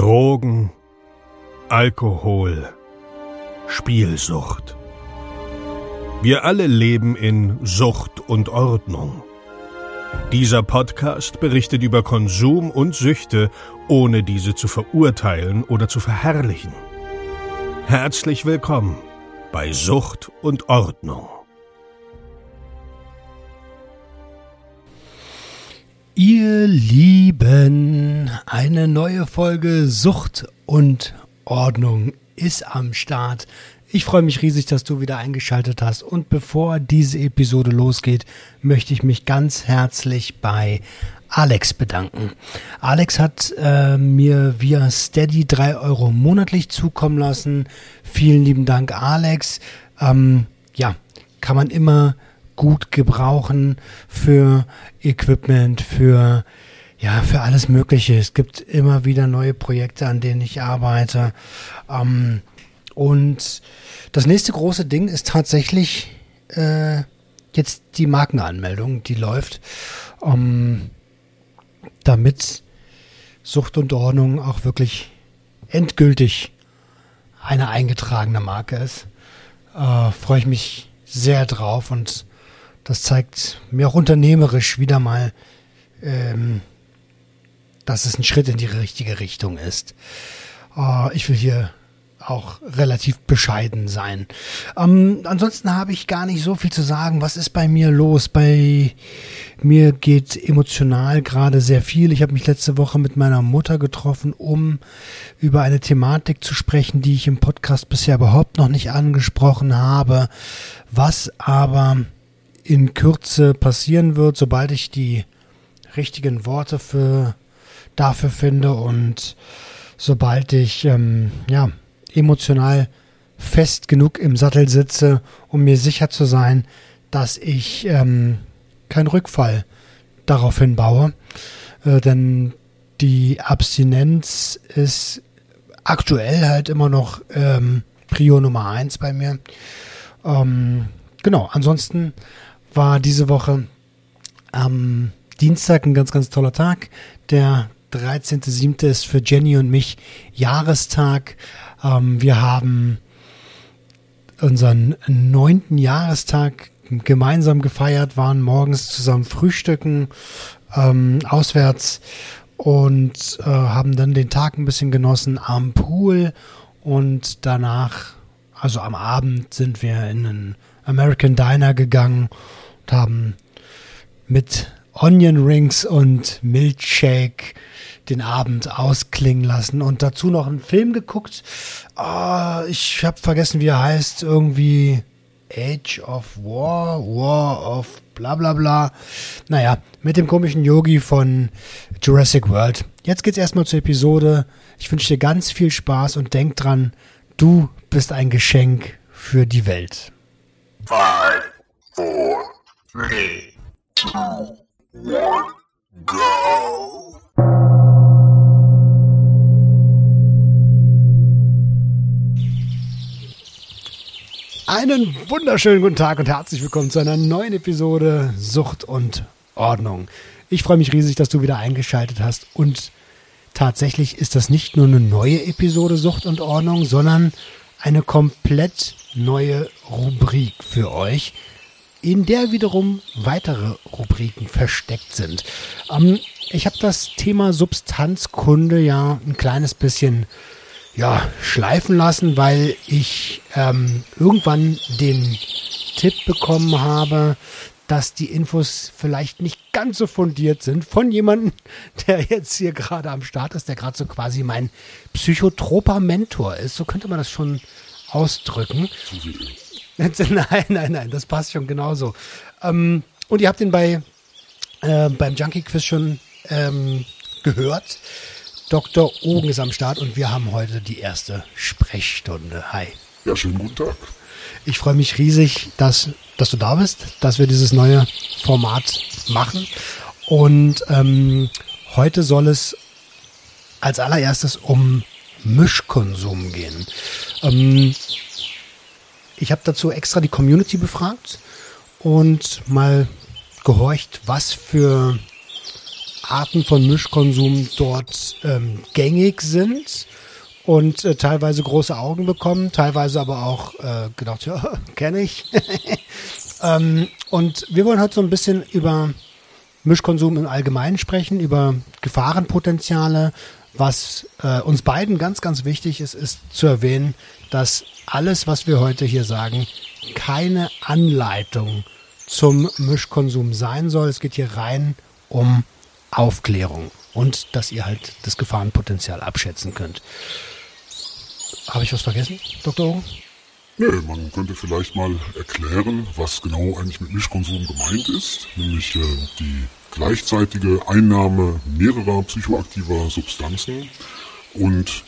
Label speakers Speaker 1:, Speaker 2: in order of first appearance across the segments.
Speaker 1: Drogen, Alkohol, Spielsucht. Wir alle leben in Sucht und Ordnung. Dieser Podcast berichtet über Konsum und Süchte, ohne diese zu verurteilen oder zu verherrlichen. Herzlich willkommen bei Sucht und Ordnung.
Speaker 2: Ihr Lieben, eine neue Folge Sucht und Ordnung ist am Start. Ich freue mich riesig, dass du wieder eingeschaltet hast. Und bevor diese Episode losgeht, möchte ich mich ganz herzlich bei Alex bedanken. Alex hat äh, mir via Steady drei Euro monatlich zukommen lassen. Vielen lieben Dank, Alex. Ähm, ja, kann man immer gut gebrauchen für Equipment, für ja, für alles Mögliche. Es gibt immer wieder neue Projekte, an denen ich arbeite. Ähm, und das nächste große Ding ist tatsächlich äh, jetzt die Markenanmeldung, die läuft, ähm, damit Sucht und Ordnung auch wirklich endgültig eine eingetragene Marke ist. Äh, Freue ich mich sehr drauf und das zeigt mir auch unternehmerisch wieder mal, ähm, dass es ein Schritt in die richtige Richtung ist. Äh, ich will hier auch relativ bescheiden sein. Ähm, ansonsten habe ich gar nicht so viel zu sagen. Was ist bei mir los? Bei mir geht emotional gerade sehr viel. Ich habe mich letzte Woche mit meiner Mutter getroffen, um über eine Thematik zu sprechen, die ich im Podcast bisher überhaupt noch nicht angesprochen habe. Was aber in Kürze passieren wird, sobald ich die richtigen Worte für dafür finde und sobald ich ähm, ja emotional fest genug im Sattel sitze, um mir sicher zu sein, dass ich ähm, keinen Rückfall daraufhin baue. Äh, denn die Abstinenz ist aktuell halt immer noch ähm, Prio Nummer eins bei mir. Ähm, genau, ansonsten war diese Woche am Dienstag ein ganz, ganz toller Tag. Der 13.07. ist für Jenny und mich Jahrestag. Ähm, wir haben unseren neunten Jahrestag gemeinsam gefeiert, waren morgens zusammen frühstücken, ähm, auswärts und äh, haben dann den Tag ein bisschen genossen am Pool und danach, also am Abend, sind wir in einen American Diner gegangen haben mit Onion Rings und Milkshake den Abend ausklingen lassen und dazu noch einen Film geguckt. Oh, ich habe vergessen, wie er heißt. Irgendwie Age of War, War of bla bla bla. Naja, mit dem komischen Yogi von Jurassic World. Jetzt geht's erstmal zur Episode. Ich wünsche dir ganz viel Spaß und denk dran, du bist ein Geschenk für die Welt.
Speaker 3: Five, four, three, two, one, go.
Speaker 2: Einen wunderschönen guten Tag und herzlich willkommen zu einer neuen Episode Sucht und Ordnung. Ich freue mich riesig, dass du wieder eingeschaltet hast und tatsächlich ist das nicht nur eine neue Episode Sucht und Ordnung, sondern eine komplett neue Rubrik für euch, in der wiederum weitere Rubriken versteckt sind. Ähm, ich habe das Thema Substanzkunde ja ein kleines bisschen ja, schleifen lassen, weil ich ähm, irgendwann den Tipp bekommen habe, dass die Infos vielleicht nicht ganz so fundiert sind von jemandem, der jetzt hier gerade am Start ist, der gerade so quasi mein psychotroper Mentor ist. So könnte man das schon ausdrücken. nein, nein, nein, das passt schon genauso. Ähm, und ihr habt ihn bei äh, beim Junkie Quiz schon ähm, gehört. Dr. Ogen ist am Start und wir haben heute die erste Sprechstunde. Hi.
Speaker 3: Ja, schönen guten Tag.
Speaker 2: Ich freue mich riesig, dass, dass du da bist, dass wir dieses neue Format machen. Und ähm, heute soll es als allererstes um Mischkonsum gehen. Ähm, ich habe dazu extra die Community befragt und mal gehorcht, was für Arten von Mischkonsum dort ähm, gängig sind und äh, teilweise große Augen bekommen, teilweise aber auch äh, gedacht, ja, kenne ich. ähm, und wir wollen heute so ein bisschen über Mischkonsum im Allgemeinen sprechen, über Gefahrenpotenziale. Was äh, uns beiden ganz, ganz wichtig ist, ist zu erwähnen, dass alles, was wir heute hier sagen, keine Anleitung zum Mischkonsum sein soll. Es geht hier rein um Aufklärung und dass ihr halt das Gefahrenpotenzial abschätzen könnt. Habe ich was vergessen, Dr. Ohren?
Speaker 3: Nee, man könnte vielleicht mal erklären, was genau eigentlich mit Mischkonsum gemeint ist, nämlich äh, die gleichzeitige Einnahme mehrerer psychoaktiver Substanzen. Und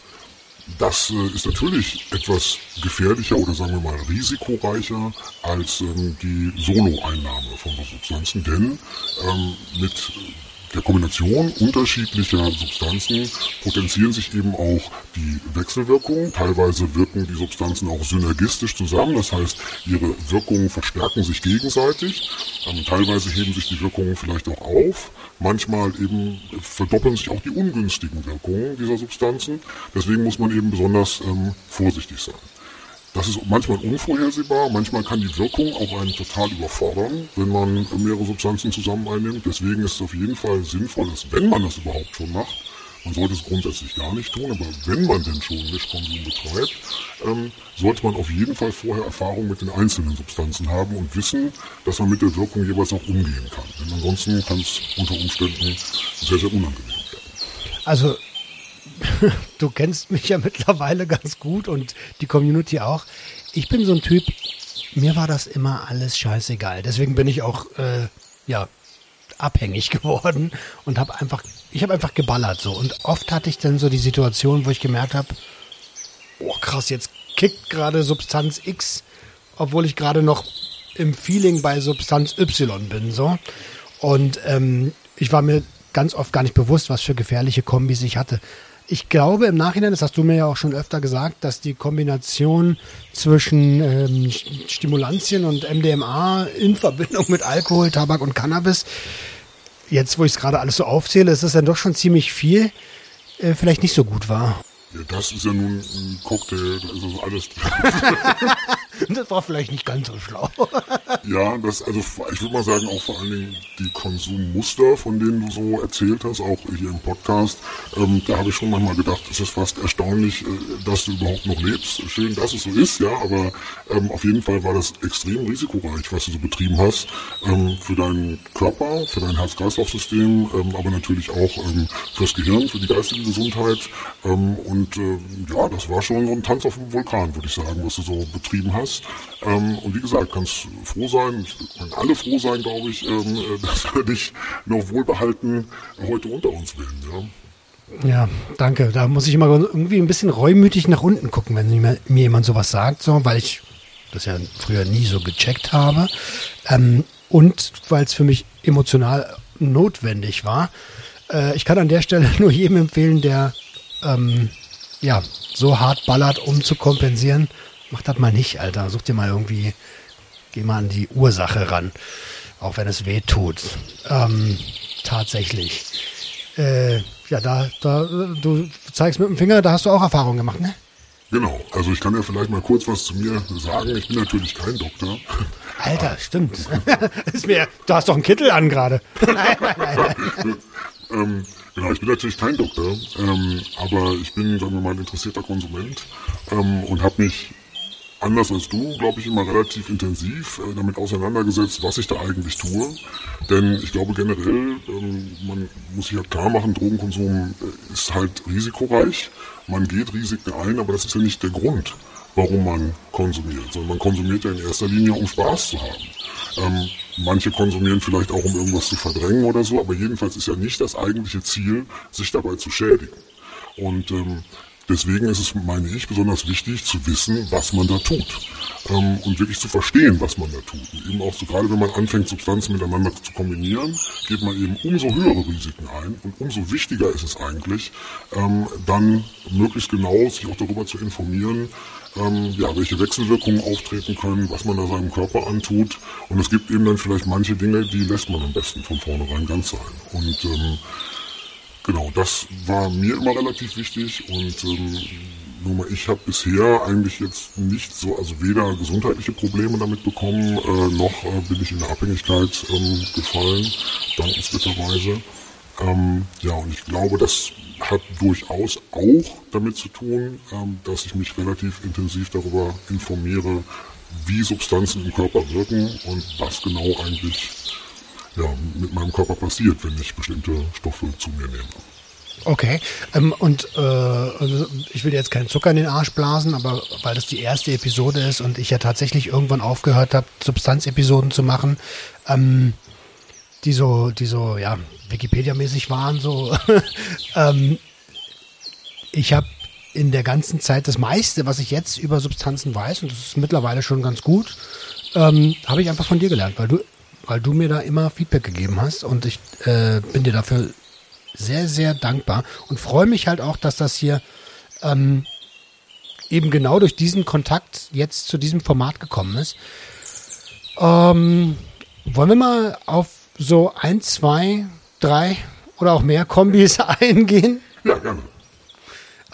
Speaker 3: das äh, ist natürlich etwas gefährlicher oder sagen wir mal risikoreicher als ähm, die Solo-Einnahme von Substanzen, denn ähm, mit der Kombination unterschiedlicher Substanzen potenzieren sich eben auch die Wechselwirkungen. Teilweise wirken die Substanzen auch synergistisch zusammen, das heißt, ihre Wirkungen verstärken sich gegenseitig. Ähm, teilweise heben sich die Wirkungen vielleicht auch auf. Manchmal eben verdoppeln sich auch die ungünstigen Wirkungen dieser Substanzen. Deswegen muss man eben besonders ähm, vorsichtig sein. Das ist manchmal unvorhersehbar, manchmal kann die Wirkung auch einen total überfordern, wenn man mehrere Substanzen zusammen einnimmt. Deswegen ist es auf jeden Fall sinnvoll, dass wenn man das überhaupt schon macht, man sollte es grundsätzlich gar nicht tun, aber wenn man denn schon Mischkonsum betreibt, ähm, sollte man auf jeden Fall vorher Erfahrung mit den einzelnen Substanzen haben und wissen, dass man mit der Wirkung jeweils auch umgehen kann. Denn ansonsten kann es unter Umständen sehr, sehr unangenehm werden.
Speaker 2: Also du kennst mich ja mittlerweile ganz gut und die Community auch. Ich bin so ein Typ, mir war das immer alles scheißegal. Deswegen bin ich auch, äh, ja, abhängig geworden und habe einfach, ich habe einfach geballert so. Und oft hatte ich dann so die Situation, wo ich gemerkt habe, oh krass, jetzt kickt gerade Substanz X, obwohl ich gerade noch im Feeling bei Substanz Y bin so. Und ähm, ich war mir ganz oft gar nicht bewusst, was für gefährliche Kombis ich hatte ich glaube im Nachhinein, das hast du mir ja auch schon öfter gesagt, dass die Kombination zwischen ähm, Stimulantien und MDMA in Verbindung mit Alkohol, Tabak und Cannabis, jetzt wo ich es gerade alles so aufzähle, ist es dann doch schon ziemlich viel, äh, vielleicht nicht so gut war.
Speaker 3: Ja, das ist ja nun ein Cocktail, da ist das alles
Speaker 2: das war vielleicht nicht ganz so schlau.
Speaker 3: ja, das, also ich würde mal sagen, auch vor allen Dingen die Konsummuster, von denen du so erzählt hast, auch hier im Podcast, ähm, da habe ich schon manchmal gedacht, es ist fast erstaunlich, äh, dass du überhaupt noch lebst. Schön, dass es so ist, ja, aber ähm, auf jeden Fall war das extrem risikoreich, was du so betrieben hast, ähm, für deinen Körper, für dein Herz-Kreislauf-System, ähm, aber natürlich auch ähm, fürs Gehirn, für die geistige Gesundheit. Ähm, und äh, ja, das war schon so ein Tanz auf dem Vulkan, würde ich sagen, was du so betrieben hast. Ähm, und wie gesagt, kannst froh sein, können alle froh sein, glaube ich, ähm, äh, dass wir dich noch wohlbehalten heute unter uns wählen.
Speaker 2: Ja. Ja, danke. Da muss ich immer irgendwie ein bisschen reumütig nach unten gucken, wenn mir, mir jemand sowas sagt, so, weil ich das ja früher nie so gecheckt habe. Ähm, und weil es für mich emotional notwendig war. Äh, ich kann an der Stelle nur jedem empfehlen, der ähm, ja, so hart ballert, um zu kompensieren, mach das mal nicht, Alter. Such dir mal irgendwie, geh mal an die Ursache ran. Auch wenn es weh tut. Ähm, tatsächlich. Äh, ja, da, da, du zeigst mit dem Finger, da hast du auch Erfahrung gemacht, ne?
Speaker 3: Genau, also ich kann ja vielleicht mal kurz was zu mir sagen. Ich bin natürlich kein Doktor.
Speaker 2: Alter, stimmt. ist mir, du hast doch einen Kittel an gerade. nein, nein, nein.
Speaker 3: ähm, Genau, ich bin natürlich kein Doktor, ähm, aber ich bin, sagen wir mal, ein interessierter Konsument ähm, und habe mich anders als du, glaube ich, immer relativ intensiv äh, damit auseinandergesetzt, was ich da eigentlich tue. Denn ich glaube generell, ähm, man muss sich halt klar machen, Drogenkonsum äh, ist halt risikoreich. Man geht Risiken ein, aber das ist ja nicht der Grund, warum man konsumiert, sondern man konsumiert ja in erster Linie, um Spaß zu haben. Ähm, manche konsumieren vielleicht auch, um irgendwas zu verdrängen oder so, aber jedenfalls ist ja nicht das eigentliche Ziel, sich dabei zu schädigen. Und ähm, Deswegen ist es, meine ich, besonders wichtig zu wissen, was man da tut. Ähm, und wirklich zu verstehen, was man da tut. Und eben auch so, gerade wenn man anfängt, Substanzen miteinander zu kombinieren, geht man eben umso höhere Risiken ein. Und umso wichtiger ist es eigentlich, ähm, dann möglichst genau sich auch darüber zu informieren, ähm, ja, welche Wechselwirkungen auftreten können, was man da seinem Körper antut. Und es gibt eben dann vielleicht manche Dinge, die lässt man am besten von vornherein ganz sein. Und ähm, Genau, das war mir immer relativ wichtig und ähm, nur mal, ich habe bisher eigentlich jetzt nicht so, also weder gesundheitliche Probleme damit bekommen, äh, noch äh, bin ich in eine Abhängigkeit ähm, gefallen, dankenswerterweise. Ähm, ja, und ich glaube, das hat durchaus auch damit zu tun, ähm, dass ich mich relativ intensiv darüber informiere, wie Substanzen im Körper wirken und was genau eigentlich ja, mit meinem Körper passiert, wenn ich bestimmte Stoffe zu mir nehme.
Speaker 2: Okay, ähm, und äh, also ich will jetzt keinen Zucker in den Arsch blasen, aber weil das die erste Episode ist und ich ja tatsächlich irgendwann aufgehört habe, Substanzepisoden zu machen, ähm, die so, die so, ja, Wikipedia-mäßig waren, so. ähm, ich habe in der ganzen Zeit das meiste, was ich jetzt über Substanzen weiß, und das ist mittlerweile schon ganz gut, ähm, habe ich einfach von dir gelernt, weil du weil du mir da immer Feedback gegeben hast und ich äh, bin dir dafür sehr, sehr dankbar und freue mich halt auch, dass das hier ähm, eben genau durch diesen Kontakt jetzt zu diesem Format gekommen ist. Ähm, wollen wir mal auf so ein, zwei, drei oder auch mehr Kombis eingehen?
Speaker 3: Ja, gerne.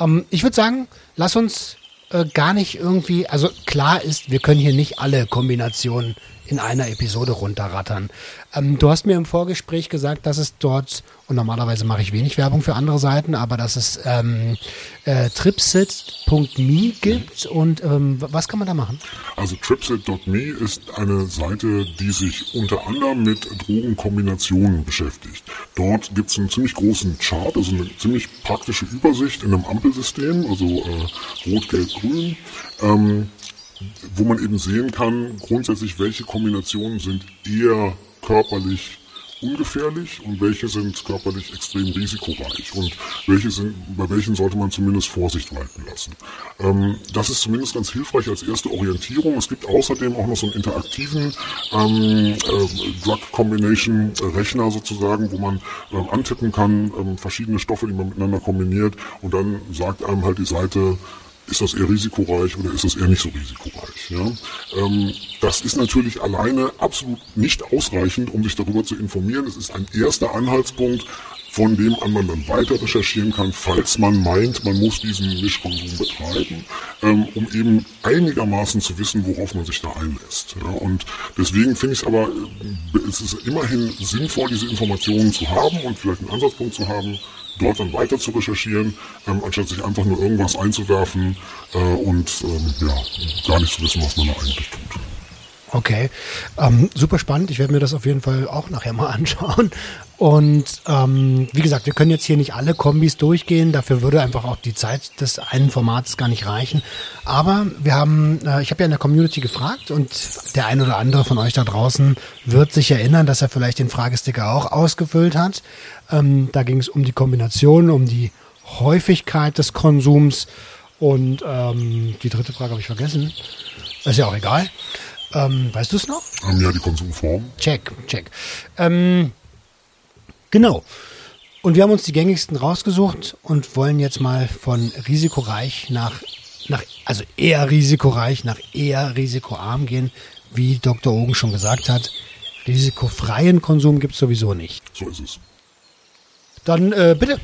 Speaker 2: Ähm, ich würde sagen, lass uns äh, gar nicht irgendwie, also klar ist, wir können hier nicht alle Kombinationen in einer Episode runterrattern. Ähm, du hast mir im Vorgespräch gesagt, dass es dort, und normalerweise mache ich wenig Werbung für andere Seiten, aber dass es ähm, äh, tripsit.me gibt und ähm, was kann man da machen?
Speaker 3: Also tripsit.me ist eine Seite, die sich unter anderem mit Drogenkombinationen beschäftigt. Dort gibt es einen ziemlich großen Chart, also eine ziemlich praktische Übersicht in einem Ampelsystem, also äh, rot, gelb, grün. Ähm, wo man eben sehen kann, grundsätzlich, welche Kombinationen sind eher körperlich ungefährlich und welche sind körperlich extrem risikoreich und welche sind, bei welchen sollte man zumindest Vorsicht walten lassen. Ähm, das ist zumindest ganz hilfreich als erste Orientierung. Es gibt außerdem auch noch so einen interaktiven ähm, äh, Drug Combination Rechner sozusagen, wo man ähm, antippen kann, ähm, verschiedene Stoffe, die man miteinander kombiniert und dann sagt einem halt die Seite, ist das eher risikoreich oder ist das eher nicht so risikoreich. Ja? Ähm, das ist natürlich alleine absolut nicht ausreichend, um sich darüber zu informieren. Es ist ein erster Anhaltspunkt, von dem an man dann weiter recherchieren kann, falls man meint, man muss diesen Mischkonsum betreiben, ähm, um eben einigermaßen zu wissen, worauf man sich da einlässt. Ja? Und deswegen finde ich es aber, äh, es ist immerhin sinnvoll, diese Informationen zu haben und vielleicht einen Ansatzpunkt zu haben, dort dann weiter zu recherchieren, ähm, anstatt sich einfach nur irgendwas einzuwerfen äh, und ähm, ja, gar nicht zu wissen, was man da eigentlich tut.
Speaker 2: Okay, ähm, super spannend. Ich werde mir das auf jeden Fall auch nachher mal anschauen. Und ähm, wie gesagt, wir können jetzt hier nicht alle Kombis durchgehen. Dafür würde einfach auch die Zeit des einen Formats gar nicht reichen. Aber wir haben, äh, ich habe ja in der Community gefragt und der ein oder andere von euch da draußen wird sich erinnern, dass er vielleicht den Fragesticker auch ausgefüllt hat. Ähm, da ging es um die Kombination, um die Häufigkeit des Konsums. Und ähm, die dritte Frage habe ich vergessen. Ist ja auch egal. Ähm, weißt du es noch?
Speaker 3: Ähm, ja, die Konsumform.
Speaker 2: Check, check. Ähm, genau. Und wir haben uns die gängigsten rausgesucht und wollen jetzt mal von risikoreich nach, nach also eher risikoreich nach eher risikoarm gehen. Wie Dr. Ogen schon gesagt hat, risikofreien Konsum gibt es sowieso nicht.
Speaker 3: So ist es.
Speaker 2: Dann äh, bitte.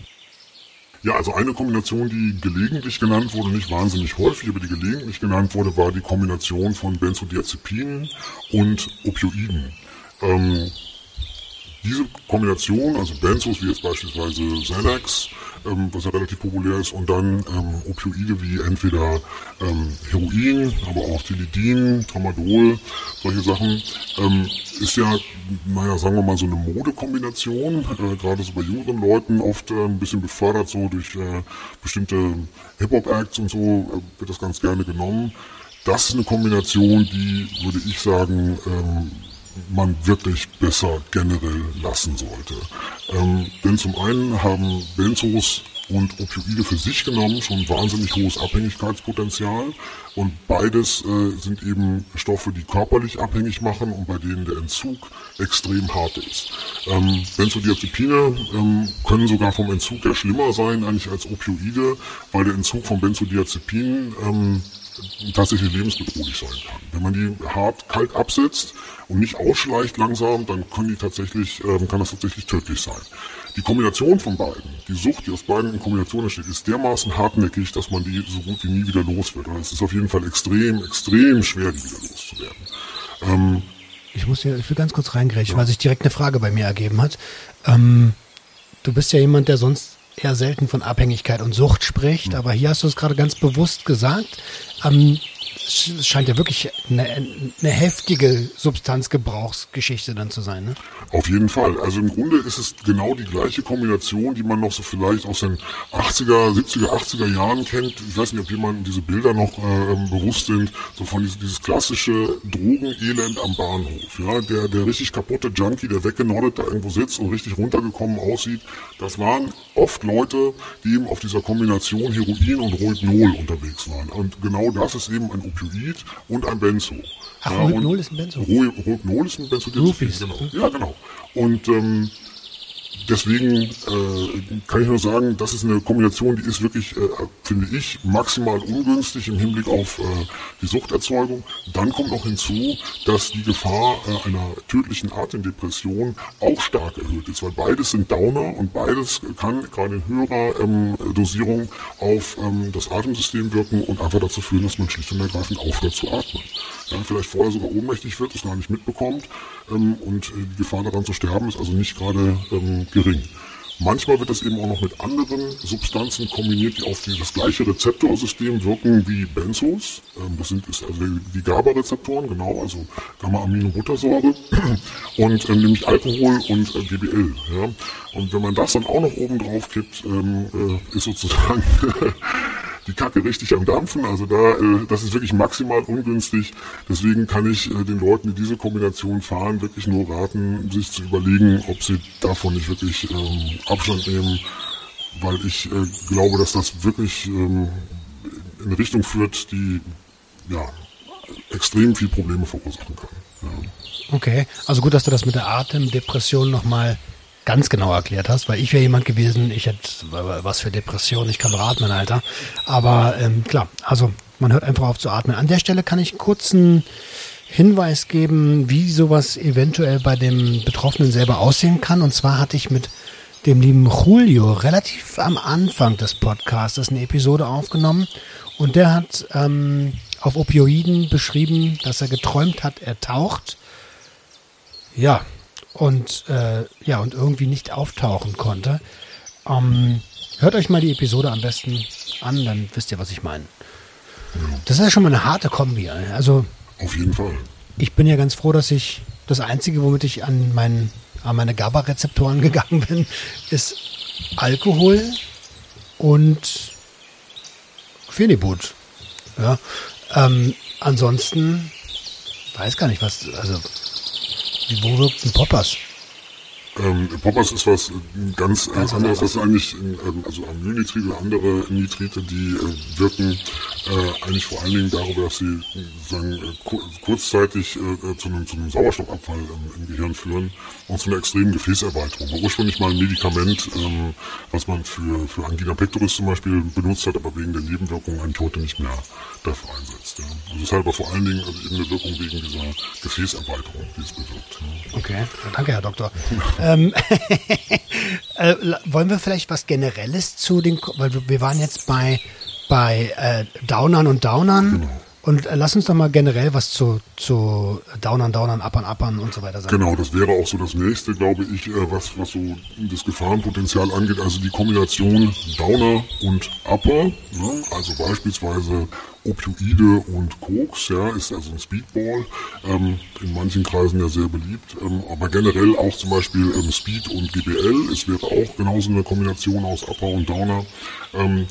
Speaker 3: Ja, also eine Kombination, die gelegentlich genannt wurde, nicht wahnsinnig häufig, aber die gelegentlich genannt wurde, war die Kombination von Benzodiazepinen und Opioiden. Ähm, diese Kombination, also Benzos wie jetzt beispielsweise Xanax, ähm, was ja relativ populär ist, und dann ähm, Opioide wie entweder ähm, Heroin, aber auch Tilidin, Tramadol, solche Sachen, ähm, ist ja, naja, sagen wir mal so eine Modekombination, äh, gerade so bei jüngeren Leuten oft äh, ein bisschen befördert so durch äh, bestimmte Hip-Hop-Acts und so, äh, wird das ganz gerne genommen. Das ist eine Kombination, die, würde ich sagen, ähm, man wirklich besser generell lassen sollte. Ähm, denn zum einen haben Benzos und Opioide für sich genommen schon wahnsinnig hohes Abhängigkeitspotenzial. Und beides äh, sind eben Stoffe, die körperlich abhängig machen und bei denen der Entzug extrem hart ist. Ähm, Benzodiazepine ähm, können sogar vom Entzug ja schlimmer sein eigentlich als Opioide, weil der Entzug von Benzodiazepinen ähm, tatsächlich lebensbedrohlich sein kann. Wenn man die hart kalt absetzt und nicht ausschleicht langsam, dann können die tatsächlich, ähm, kann das tatsächlich tödlich sein. Die Kombination von beiden, die Sucht, die aus beiden in Kombination entsteht, ist dermaßen hartnäckig, dass man die so gut wie nie wieder los wird. Und es ist auf jeden Fall extrem, extrem schwer, die wieder loszuwerden.
Speaker 2: Ähm, ich muss hier, ich will ganz kurz reingrätschen, ja. weil sich direkt eine Frage bei mir ergeben hat. Ähm, du bist ja jemand, der sonst eher selten von Abhängigkeit und Sucht spricht, aber hier hast du es gerade ganz bewusst gesagt. Ähm, es scheint ja wirklich eine, eine heftige Substanzgebrauchsgeschichte dann zu sein. Ne?
Speaker 3: Auf jeden Fall. Also im Grunde ist es genau die gleiche Kombination, die man noch so vielleicht aus den 80er, 70er, 80er Jahren kennt. Ich weiß nicht, ob jemand diese Bilder noch äh, bewusst sind, so von dieses, dieses klassische Drogenelend am Bahnhof. Ja, der, der richtig kaputte Junkie, der weggenordet da irgendwo sitzt und richtig runtergekommen aussieht, das waren oft Leute, die eben auf dieser Kombination Heroin und Rohypnol unterwegs waren. Und genau das ist eben ein Opioid und ein Benzo.
Speaker 2: Ach, ja, Rohypnol ist ein Benzo?
Speaker 3: Rohypnol ist ein Benzodiazepin, genau. Ja, genau. Und ähm, deswegen äh, kann ich nur sagen, das ist eine Kombination, die ist wirklich, äh, finde ich, maximal ungünstig im Hinblick auf äh, die Suchterzeugung. Dann kommt noch hinzu, dass die Gefahr äh, einer tödlichen Atemdepression auch stark erhöht ist, weil beides sind Downer und beides kann gerade in höherer ähm, Dosierung auf ähm, das Atemsystem wirken und einfach dazu führen, dass man schlicht und ergreifend aufhört zu atmen. Ja, vielleicht vorher sogar ohnmächtig wird, es gar nicht mitbekommt ähm, und äh, die Gefahr daran zu sterben ist also nicht gerade ähm, gering. Manchmal wird das eben auch noch mit anderen Substanzen kombiniert, die auf die, das gleiche Rezeptorsystem wirken wie Benzos. Ähm, das sind ist also die GABA-Rezeptoren, genau, also Gamma-Aminobuttersäure und ähm, nämlich Alkohol und äh, GBL. Ja. Und wenn man das dann auch noch oben drauf kippt, ähm, äh, ist sozusagen die Kacke richtig am Dampfen. Also da, äh, das ist wirklich maximal ungünstig. Deswegen kann ich äh, den Leuten, die diese Kombination fahren, wirklich nur raten, sich zu überlegen, ob sie davon nicht wirklich ähm, Abstand nehmen, weil ich äh, glaube, dass das wirklich ähm, in eine Richtung führt, die ja extrem viel Probleme verursachen kann. Ja.
Speaker 2: Okay, also gut, dass du das mit der Atemdepression nochmal ganz genau erklärt hast, weil ich wäre jemand gewesen, ich hätte was für Depression, ich kann atmen, Alter. Aber ähm, klar, also man hört einfach auf zu atmen. An der Stelle kann ich kurz einen Hinweis geben, wie sowas eventuell bei dem Betroffenen selber aussehen kann. Und zwar hatte ich mit dem lieben Julio relativ am Anfang des Podcasts eine Episode aufgenommen und der hat ähm, auf Opioiden beschrieben, dass er geträumt hat, er taucht. Ja, und äh, ja und irgendwie nicht auftauchen konnte. Ähm, hört euch mal die Episode am besten an, dann wisst ihr, was ich meine. Das ist ja schon mal eine harte Kombi. Also
Speaker 3: auf jeden Fall.
Speaker 2: Ich bin ja ganz froh, dass ich das einzige, womit ich an, mein, an meine GABA-Rezeptoren gegangen bin, ist Alkohol und Phenibut. Ja. Ähm, ansonsten weiß gar nicht, was, also wo wirkt ein Poppers?
Speaker 3: Ähm, Poppers ist was ganz, ganz anderes. Das sind eigentlich ähm, also Amylnitrite oder andere Nitrite, die äh, wirken äh, eigentlich vor allen Dingen darüber, dass sie sozusagen äh, kurzzeitig äh, zu, einem, zu einem Sauerstoffabfall ähm, im Gehirn führen und zu einer extremen Gefäßerweiterung. War ursprünglich mal ein Medikament, ähm, was man für, für Angina pectoris zum Beispiel benutzt hat, aber wegen der Nebenwirkungen eigentlich heute nicht mehr dafür einsetzt. Ja. Es ist halt aber vor allen Dingen also eben eine Wirkung wegen dieser Gefäßerweiterung, die es bewirkt.
Speaker 2: Ja. Okay, danke Herr Doktor. ähm, äh, wollen wir vielleicht was Generelles zu den, weil wir waren jetzt bei, bei äh, Downern und Downern. Genau. Und äh, lass uns doch mal generell was zu, zu Downern, Downern, Uppern, Uppern und so weiter sagen.
Speaker 3: Genau, das wäre auch so das nächste, glaube ich, äh, was, was so das Gefahrenpotenzial angeht. Also die Kombination Downer und Upper, ne? also beispielsweise Opioide und Koks, ja, ist also ein Speedball, ähm, in manchen Kreisen ja sehr beliebt, ähm, aber generell auch zum Beispiel ähm, Speed und GBL, es wäre auch genauso eine Kombination aus Upper und Downer. Ähm,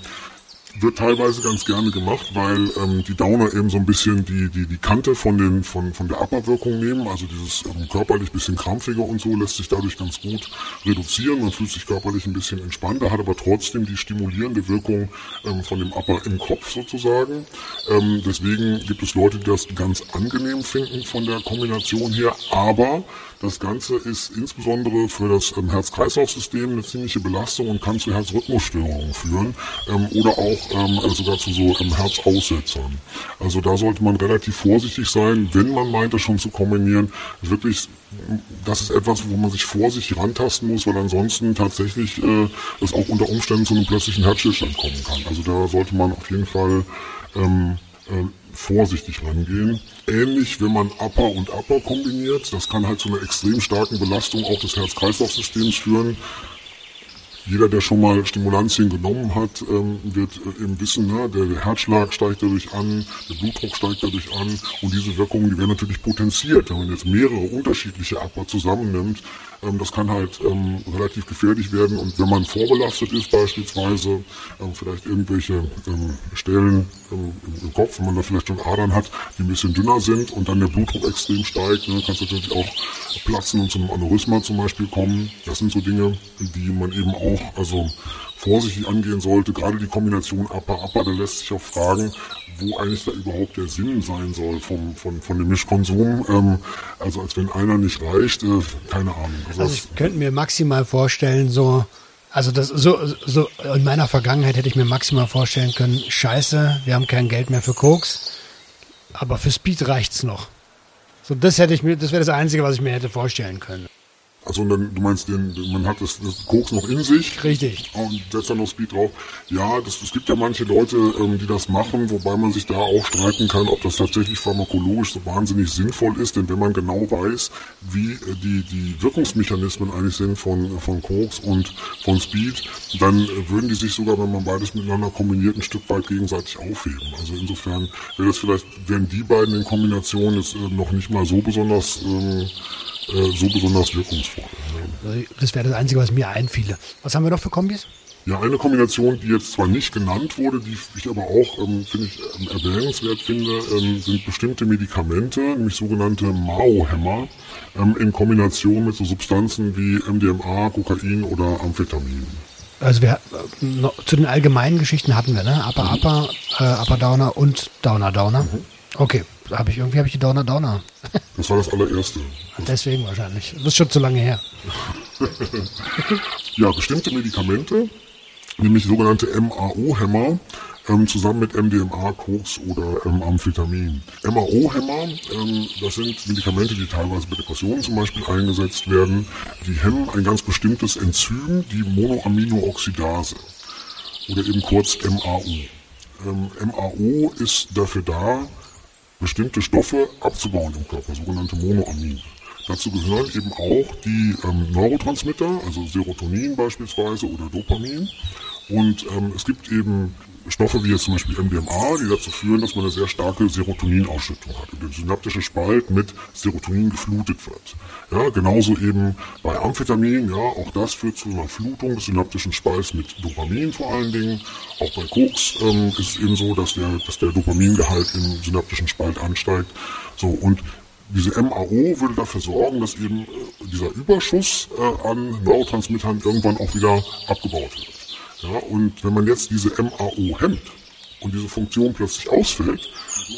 Speaker 3: wird teilweise ganz gerne gemacht, weil ähm, die Downer eben so ein bisschen die, die, die Kante von, den, von, von der Upper-Wirkung nehmen. Also dieses ähm, körperlich bisschen krampfiger und so lässt sich dadurch ganz gut reduzieren. Man fühlt sich körperlich ein bisschen entspannter, hat aber trotzdem die stimulierende Wirkung ähm, von dem Upper im Kopf sozusagen. Ähm, deswegen gibt es Leute, die das ganz angenehm finden von der Kombination her. Aber das Ganze ist insbesondere für das ähm, Herz-Kreislauf-System eine ziemliche Belastung und kann zu Herzrhythmusstörungen führen ähm, oder auch ähm, also sogar zu so ähm, Herzaussetzern. Also da sollte man relativ vorsichtig sein, wenn man meint, das schon zu kombinieren. Wirklich, das ist etwas, wo man sich vorsichtig rantasten muss, weil ansonsten tatsächlich äh, es auch unter Umständen zu einem plötzlichen Herzstillstand kommen kann. Also da sollte man auf jeden Fall ähm, äh, vorsichtig rangehen. Ähnlich, wenn man Upper und Upper kombiniert, das kann halt zu einer extrem starken Belastung auch des Herz-Kreislauf-Systems führen. Jeder, der schon mal Stimulantien genommen hat, ähm, wird äh, eben wissen, ne, der, Herzschlag steigt dadurch an, der Blutdruck steigt dadurch an und diese Wirkungen, die werden natürlich potenziert. Wenn man jetzt mehrere unterschiedliche Upper zusammennimmt, das kann halt ähm, relativ gefährlich werden und wenn man vorbelastet ist beispielsweise, ähm, vielleicht irgendwelche ähm, Stellen ähm, im, Kopf, wenn man da vielleicht schon Adern hat, die ein bisschen dünner sind und dann der Blutdruck extrem steigt, ne, kann es natürlich auch platzen und zum Aneurysma zum Beispiel kommen. Das sind so Dinge, die man eben auch also vorsichtig angehen sollte. Gerade die Kombination Upper-Upper, da lässt sich auch fragen, wo eigentlich da überhaupt der Sinn sein soll vom, von, von dem Mischkonsum. Ähm, also als wenn einer nicht reicht, äh, keine Ahnung.
Speaker 2: Also, also ich könnte mir maximal vorstellen, so, also das so, so in meiner Vergangenheit hätte ich mir maximal vorstellen können, scheiße, wir haben kein Geld mehr für Koks, aber für Speed reicht's noch. So, das hätte ich mir, das wäre das Einzige, was ich mir hätte vorstellen können.
Speaker 3: Also und dann, du meinst, den, man hat das, das Koks noch in sich.
Speaker 2: Richtig.
Speaker 3: Und setzt dann noch Speed drauf. Ja, das, es gibt ja manche Leute, ähm, die das machen, wobei man sich da auch streiten kann, ob das tatsächlich pharmakologisch so wahnsinnig sinnvoll ist. Denn wenn man genau weiß, wie äh, die, die Wirkungsmechanismen eigentlich sind von, von Koks und von Speed, dann äh, würden die sich sogar, wenn man beides miteinander kombiniert, ein Stück weit gegenseitig aufheben. Also insofern wäre das vielleicht, wären die beiden in Kombination jetzt äh, noch nicht mal so besonders... Ähm, äh, so besonders wirkungsvoll.
Speaker 2: Ne? Das wäre das Einzige, was mir einfiele. Was haben wir noch für Kombis?
Speaker 3: Ja, eine Kombination, die jetzt zwar nicht genannt wurde, die ich aber auch, ähm, finde ich, ähm, erwähnenswert finde, ähm, sind bestimmte Medikamente, nämlich sogenannte Mao-Hämmer, ähm, in Kombination mit so Substanzen wie MDMA, Kokain oder Amphetamin.
Speaker 2: Also wir, äh, noch, zu den allgemeinen Geschichten hatten wir, ne? Upper, mhm. Upper, äh, Upper Downer und Downer Downer. Mhm. Okay, habe ich irgendwie habe ich die Downer Downer.
Speaker 3: Das war das allererste.
Speaker 2: Deswegen wahrscheinlich. Das ist schon zu lange her.
Speaker 3: ja, bestimmte Medikamente, nämlich sogenannte MAO-Hämmer, ähm, zusammen mit MDMA, Koks oder ähm, Amphetamin. MAO-Hämmer, ähm, das sind Medikamente, die teilweise bei Depressionen zum Beispiel eingesetzt werden. Die hemmen ein ganz bestimmtes Enzym, die Monoaminooxidase oder eben kurz MAO. Ähm, MAO ist dafür da, bestimmte Stoffe abzubauen im Körper, sogenannte Monoamin. Dazu gehören eben auch die ähm, Neurotransmitter, also Serotonin beispielsweise oder Dopamin. Und ähm, es gibt eben Stoffe wie jetzt zum Beispiel MDMA, die dazu führen, dass man eine sehr starke Serotoninausschüttung hat und der synaptische Spalt mit Serotonin geflutet wird. Ja, genauso eben bei Amphetamin, ja, auch das führt zu einer Flutung des synaptischen Spalts mit Dopamin vor allen Dingen. Auch bei Koks ähm, ist es eben so, dass der, dass der Dopamingehalt im synaptischen Spalt ansteigt. So, und diese MAO würde dafür sorgen, dass eben äh, dieser Überschuss äh, an Neurotransmittern irgendwann auch wieder abgebaut wird. Ja, und wenn man jetzt diese MAO hemmt und diese Funktion plötzlich ausfällt,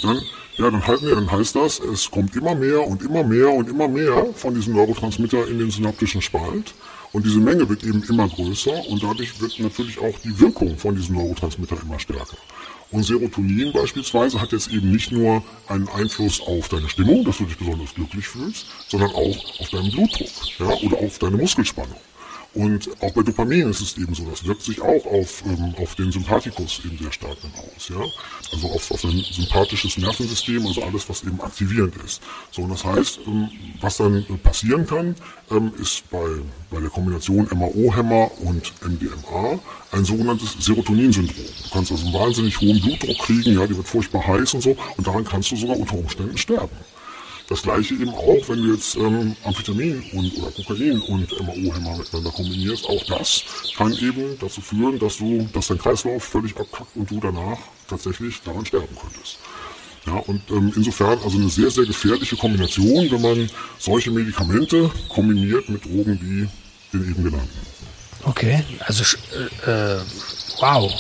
Speaker 3: dann, ja, dann, wir, dann heißt das, es kommt immer mehr und immer mehr und immer mehr von diesem Neurotransmitter in den synaptischen Spalt. Und diese Menge wird eben immer größer und dadurch wird natürlich auch die Wirkung von diesem Neurotransmitter immer stärker. Und Serotonin beispielsweise hat jetzt eben nicht nur einen Einfluss auf deine Stimmung, dass du dich besonders glücklich fühlst, sondern auch auf deinen Blutdruck ja, oder auf deine Muskelspannung. Und auch bei Dopamin ist es eben so, das wirkt sich auch auf, ähm, auf den Sympathikus eben sehr stark dann aus, ja. Also auf, auf ein sympathisches Nervensystem, also alles, was eben aktivierend ist. So, und das heißt, ähm, was dann äh, passieren kann, ähm, ist bei, bei der Kombination MAO-Hämmer und MDMA ein sogenanntes Serotoninsyndrom. Du kannst also einen wahnsinnig hohen Blutdruck kriegen, ja, die wird furchtbar heiß und so, und daran kannst du sogar unter Umständen sterben. Das gleiche eben auch, wenn du jetzt ähm, Amphetamin und oder Kokain und MAO-Hämmer miteinander kombinierst. Auch das kann eben dazu führen, dass du, dass dein Kreislauf völlig abkackt und du danach tatsächlich daran sterben könntest. Ja, und ähm, insofern also eine sehr, sehr gefährliche Kombination, wenn man solche Medikamente kombiniert mit Drogen wie den eben genannten.
Speaker 2: Okay, also äh, äh, wow.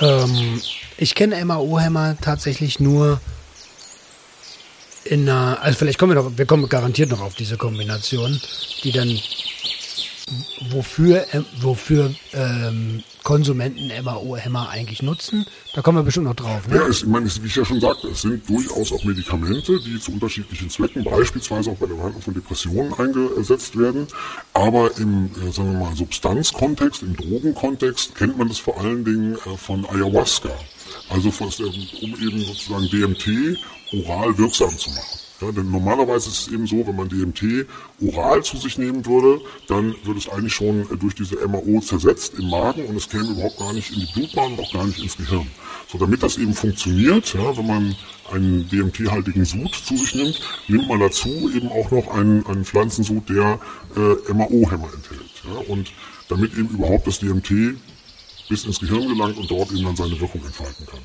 Speaker 2: Ähm, ich kenne MAO-Hämmer tatsächlich nur in einer, also vielleicht kommen wir noch, wir kommen garantiert noch auf diese Kombination, die dann wofür, äh, wofür ähm, Konsumenten MAO-Hämmer eigentlich nutzen. Da kommen wir bestimmt noch drauf.
Speaker 3: Ne? Ja, es, ich meine, wie ich ja schon sagte, es sind durchaus auch Medikamente, die zu unterschiedlichen Zwecken, beispielsweise auch bei der Behandlung von Depressionen eingesetzt werden. Aber im, äh, sagen wir mal, Substanzkontext, im Drogenkontext kennt man das vor allen Dingen äh, von Ayahuasca. Also um eben sozusagen DMT oral wirksam zu machen. Ja, denn normalerweise ist es eben so, wenn man DMT oral zu sich nehmen würde, dann würde es eigentlich schon durch diese MAO zersetzt im Magen und es käme überhaupt gar nicht in die Blutbahn und auch gar nicht ins Gehirn. So, damit das eben funktioniert, ja, wenn man einen DMT-haltigen Sud zu sich nimmt, nimmt man dazu eben auch noch einen, einen Pflanzensud, der äh, MAO-Hämmer enthält. Ja, und damit eben überhaupt das DMT bis ins Gehirn gelangt und dort eben dann seine Wirkung entfalten kann.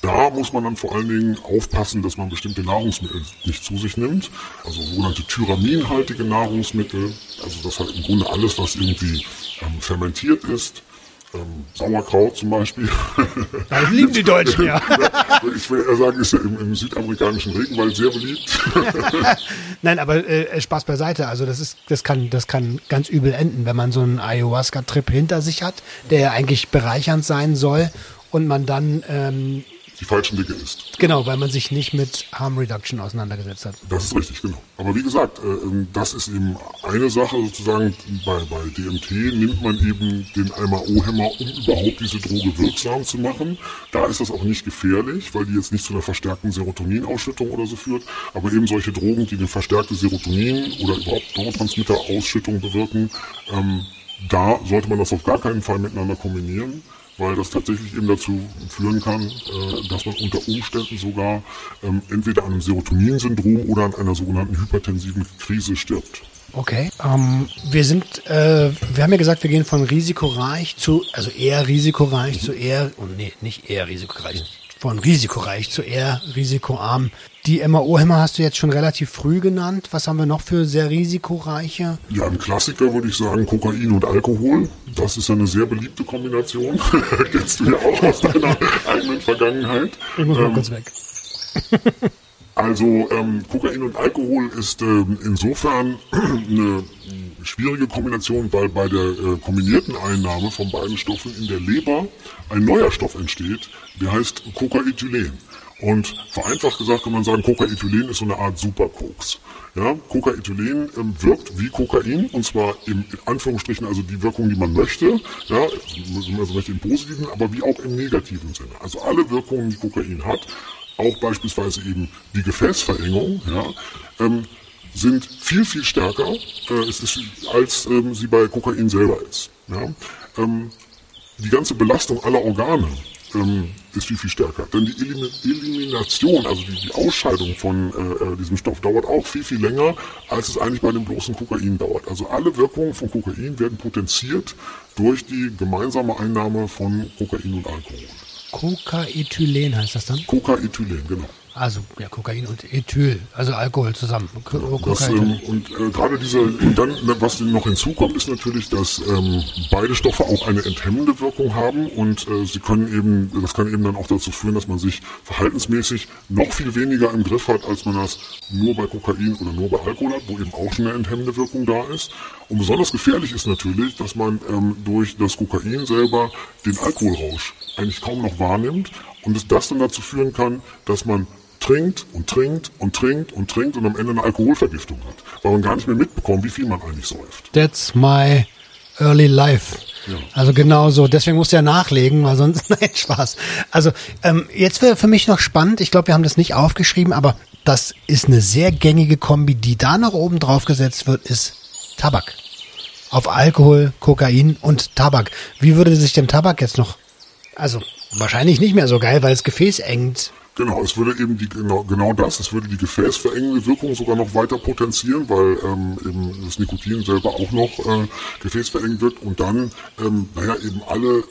Speaker 3: Da muss man dann vor allen Dingen aufpassen, dass man bestimmte Nahrungsmittel nicht zu sich nimmt. Also sogenannte tyraminhaltige Nahrungsmittel. Also das halt im Grunde alles, was irgendwie ähm, fermentiert ist. Ähm, Sauerkraut zum Beispiel.
Speaker 2: Das lieben die Deutschen, ja.
Speaker 3: ich will eher sagen, ist ja im, im südamerikanischen Regenwald sehr beliebt.
Speaker 2: Nein, aber äh, Spaß beiseite. Also das ist, das kann, das kann ganz übel enden, wenn man so einen Ayahuasca-Trip hinter sich hat, der ja eigentlich bereichernd sein soll und man dann ähm,
Speaker 3: die falschen Dinge isst.
Speaker 2: Genau, weil man sich nicht mit Harm Reduction auseinandergesetzt hat.
Speaker 3: Das ist richtig, genau. Aber wie gesagt, äh, ähm, das ist eben eine Sache sozusagen, bei, bei DMT nimmt man eben den MAO-Hämmer, um überhaupt diese Droge wirksam zu machen. Da ist das auch nicht gefährlich, weil die jetzt nicht zu einer verstärkten Serotoninausschüttung oder so führt. Aber eben solche Drogen, die eine verstärkte Serotonin- oder überhaupt Neurotransmitterausschüttung bewirken, ähm, da sollte man das auf gar keinen Fall miteinander kombinieren weil das tatsächlich eben dazu führen kann, äh, dass man unter Umständen sogar ähm, entweder an einem Serotonin-Syndrom oder an einer sogenannten hypertensiven Krise stirbt.
Speaker 2: Okay. Ähm, wir sind, äh, wir haben ja gesagt, wir gehen von risikoreich zu, also eher risikoreich mhm. zu eher, oh nee, nicht eher risikoreich, von risikoreich zu eher risikoarm. Die MAO-Hämmer hast du jetzt schon relativ früh genannt. Was haben wir noch für sehr risikoreiche?
Speaker 3: Ja, ein Klassiker würde ich sagen, Kokain und Alkohol. Das ist ja eine sehr beliebte Kombination. Kennst du ja auch aus deiner eigenen Vergangenheit.
Speaker 2: Ich muss mal ähm, kurz weg.
Speaker 3: also ähm, Kokain und Alkohol ist ähm, insofern eine schwierige Kombination, weil bei der äh, kombinierten Einnahme von beiden Stoffen in der Leber ein neuer Stoff entsteht, der heißt Cocaethylen. Und vereinfacht gesagt kann man sagen, Cocaethylen ist so eine Art Superkoks. Ja, Cocaethylen ähm, wirkt wie Kokain und zwar im, in Anführungsstrichen also die Wirkung, die man möchte, ja, also möchte im positiven, aber wie auch im negativen Sinne. Also alle Wirkungen, die Kokain hat, auch beispielsweise eben die Gefäßverengung, ja, ähm, sind viel, viel stärker, äh, ist, als ähm, sie bei Kokain selber ist. Ja? Ähm, die ganze Belastung aller Organe ähm, ist viel, viel stärker. Denn die Elim Elimination, also die, die Ausscheidung von äh, äh, diesem Stoff, dauert auch viel, viel länger, als es eigentlich bei dem bloßen Kokain dauert. Also alle Wirkungen von Kokain werden potenziert durch die gemeinsame Einnahme von Kokain und Alkohol.
Speaker 2: Cocaethylen heißt das dann?
Speaker 3: Cocaethylen, genau.
Speaker 2: Also ja, Kokain und Ethyl, also Alkohol zusammen.
Speaker 3: Das, ähm, und äh, gerade diese, und dann, ne, was noch hinzukommt, ist natürlich, dass ähm, beide Stoffe auch eine enthemmende Wirkung haben und äh, sie können eben, das kann eben dann auch dazu führen, dass man sich verhaltensmäßig noch viel weniger im Griff hat, als man das nur bei Kokain oder nur bei Alkohol hat, wo eben auch schon eine enthemmende Wirkung da ist. Und besonders gefährlich ist natürlich, dass man ähm, durch das Kokain selber den Alkoholrausch eigentlich kaum noch wahrnimmt und es das dann dazu führen kann, dass man trinkt und trinkt und trinkt und trinkt und am Ende eine Alkoholvergiftung hat, weil man gar nicht mehr mitbekommt, wie viel man eigentlich säuft.
Speaker 2: That's my early life. Ja. Also genau so. Deswegen musst du ja nachlegen, weil sonst, nein, Spaß. Also ähm, jetzt wäre für mich noch spannend, ich glaube, wir haben das nicht aufgeschrieben, aber das ist eine sehr gängige Kombi, die da nach oben drauf gesetzt wird, ist Tabak. Auf Alkohol, Kokain und Tabak. Wie würde sich denn Tabak jetzt noch, also wahrscheinlich nicht mehr so geil, weil es Gefäß engt
Speaker 3: Genau, es würde eben die, genau, genau das, es würde die gefäßverengende Wirkung sogar noch weiter potenzieren, weil ähm, eben das Nikotin selber auch noch äh, gefäßverengend wirkt und dann, ähm, naja, eben alle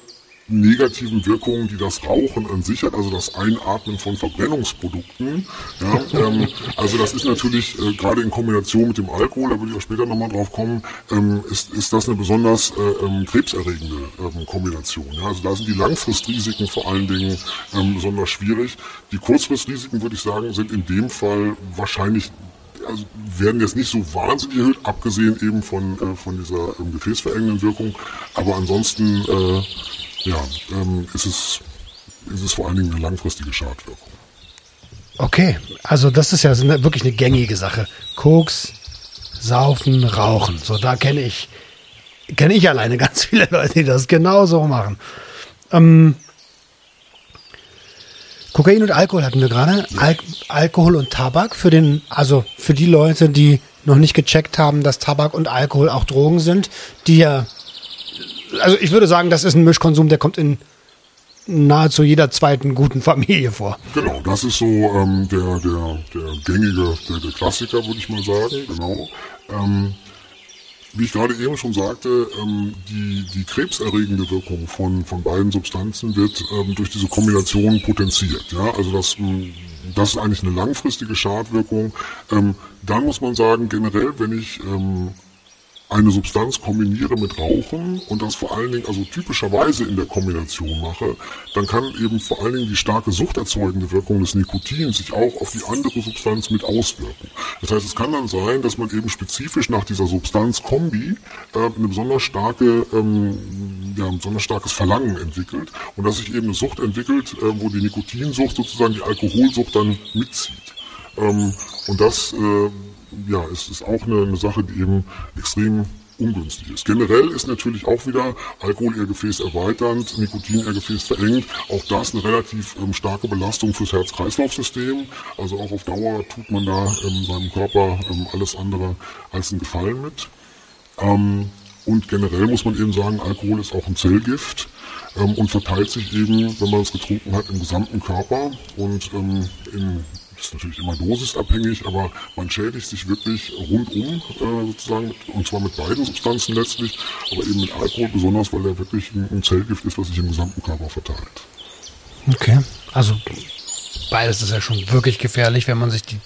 Speaker 3: negativen Wirkungen, die das Rauchen an sich hat, also das Einatmen von Verbrennungsprodukten. Ja, ähm, also das ist natürlich äh, gerade in Kombination mit dem Alkohol, da würde ich auch später nochmal drauf kommen, ähm, ist, ist das eine besonders äh, ähm, krebserregende ähm, Kombination. Ja, also da sind die Langfristrisiken vor allen Dingen ähm, besonders schwierig. Die Kurzfristrisiken, würde ich sagen, sind in dem Fall wahrscheinlich also werden jetzt nicht so wahnsinnig erhöht, abgesehen eben von, äh, von dieser ähm, gefäßverengenden Wirkung. Aber ansonsten äh, ja, ähm, ist, es, ist es vor allen Dingen eine langfristige Schadwirkung.
Speaker 2: Okay, also das ist ja wirklich eine gängige Sache. Koks, Saufen, Rauchen. So, da kenne ich, kenne ich alleine ganz viele Leute, die das genauso machen. Ähm, Kokain und Alkohol hatten wir gerade. Al Alkohol und Tabak für den, also für die Leute, die noch nicht gecheckt haben, dass Tabak und Alkohol auch Drogen sind, die ja also ich würde sagen, das ist ein Mischkonsum, der kommt in nahezu jeder zweiten guten Familie vor.
Speaker 3: Genau, das ist so ähm, der, der, der gängige, der, der Klassiker, würde ich mal sagen, genau. Ähm, wie ich gerade eben schon sagte, ähm, die, die krebserregende Wirkung von, von beiden Substanzen wird ähm, durch diese Kombination potenziert. Ja? Also das, das ist eigentlich eine langfristige Schadwirkung. Ähm, dann muss man sagen, generell, wenn ich ähm, eine Substanz kombiniere mit Rauchen und das vor allen Dingen also typischerweise in der Kombination mache, dann kann eben vor allen Dingen die starke suchterzeugende Wirkung des Nikotins sich auch auf die andere Substanz mit auswirken. Das heißt, es kann dann sein, dass man eben spezifisch nach dieser Substanz Kombi äh, eine besonders starke, ähm, ja, ein besonders starkes Verlangen entwickelt und dass sich eben eine Sucht entwickelt, äh, wo die Nikotinsucht sozusagen die Alkoholsucht dann mitzieht. Ähm, und das äh, ja, es ist auch eine, eine Sache, die eben extrem ungünstig ist. Generell ist natürlich auch wieder Alkohol eher Gefäß erweiternd, Nikotin eher Gefäß verengt. Auch das eine relativ ähm, starke Belastung fürs Herz-Kreislauf-System. Also auch auf Dauer tut man da ähm, seinem Körper ähm, alles andere als einen Gefallen mit. Ähm, und generell muss man eben sagen, Alkohol ist auch ein Zellgift ähm, und verteilt sich eben, wenn man es getrunken hat, im gesamten Körper und ähm, in das ist natürlich immer dosisabhängig, aber man schädigt sich wirklich rundum äh, sozusagen, und zwar mit beiden Substanzen letztlich, aber eben mit Alkohol besonders, weil er wirklich ein, ein Zellgift ist, was sich im gesamten Körper verteilt.
Speaker 2: Okay, also beides ist ja schon wirklich gefährlich, wenn man sich die,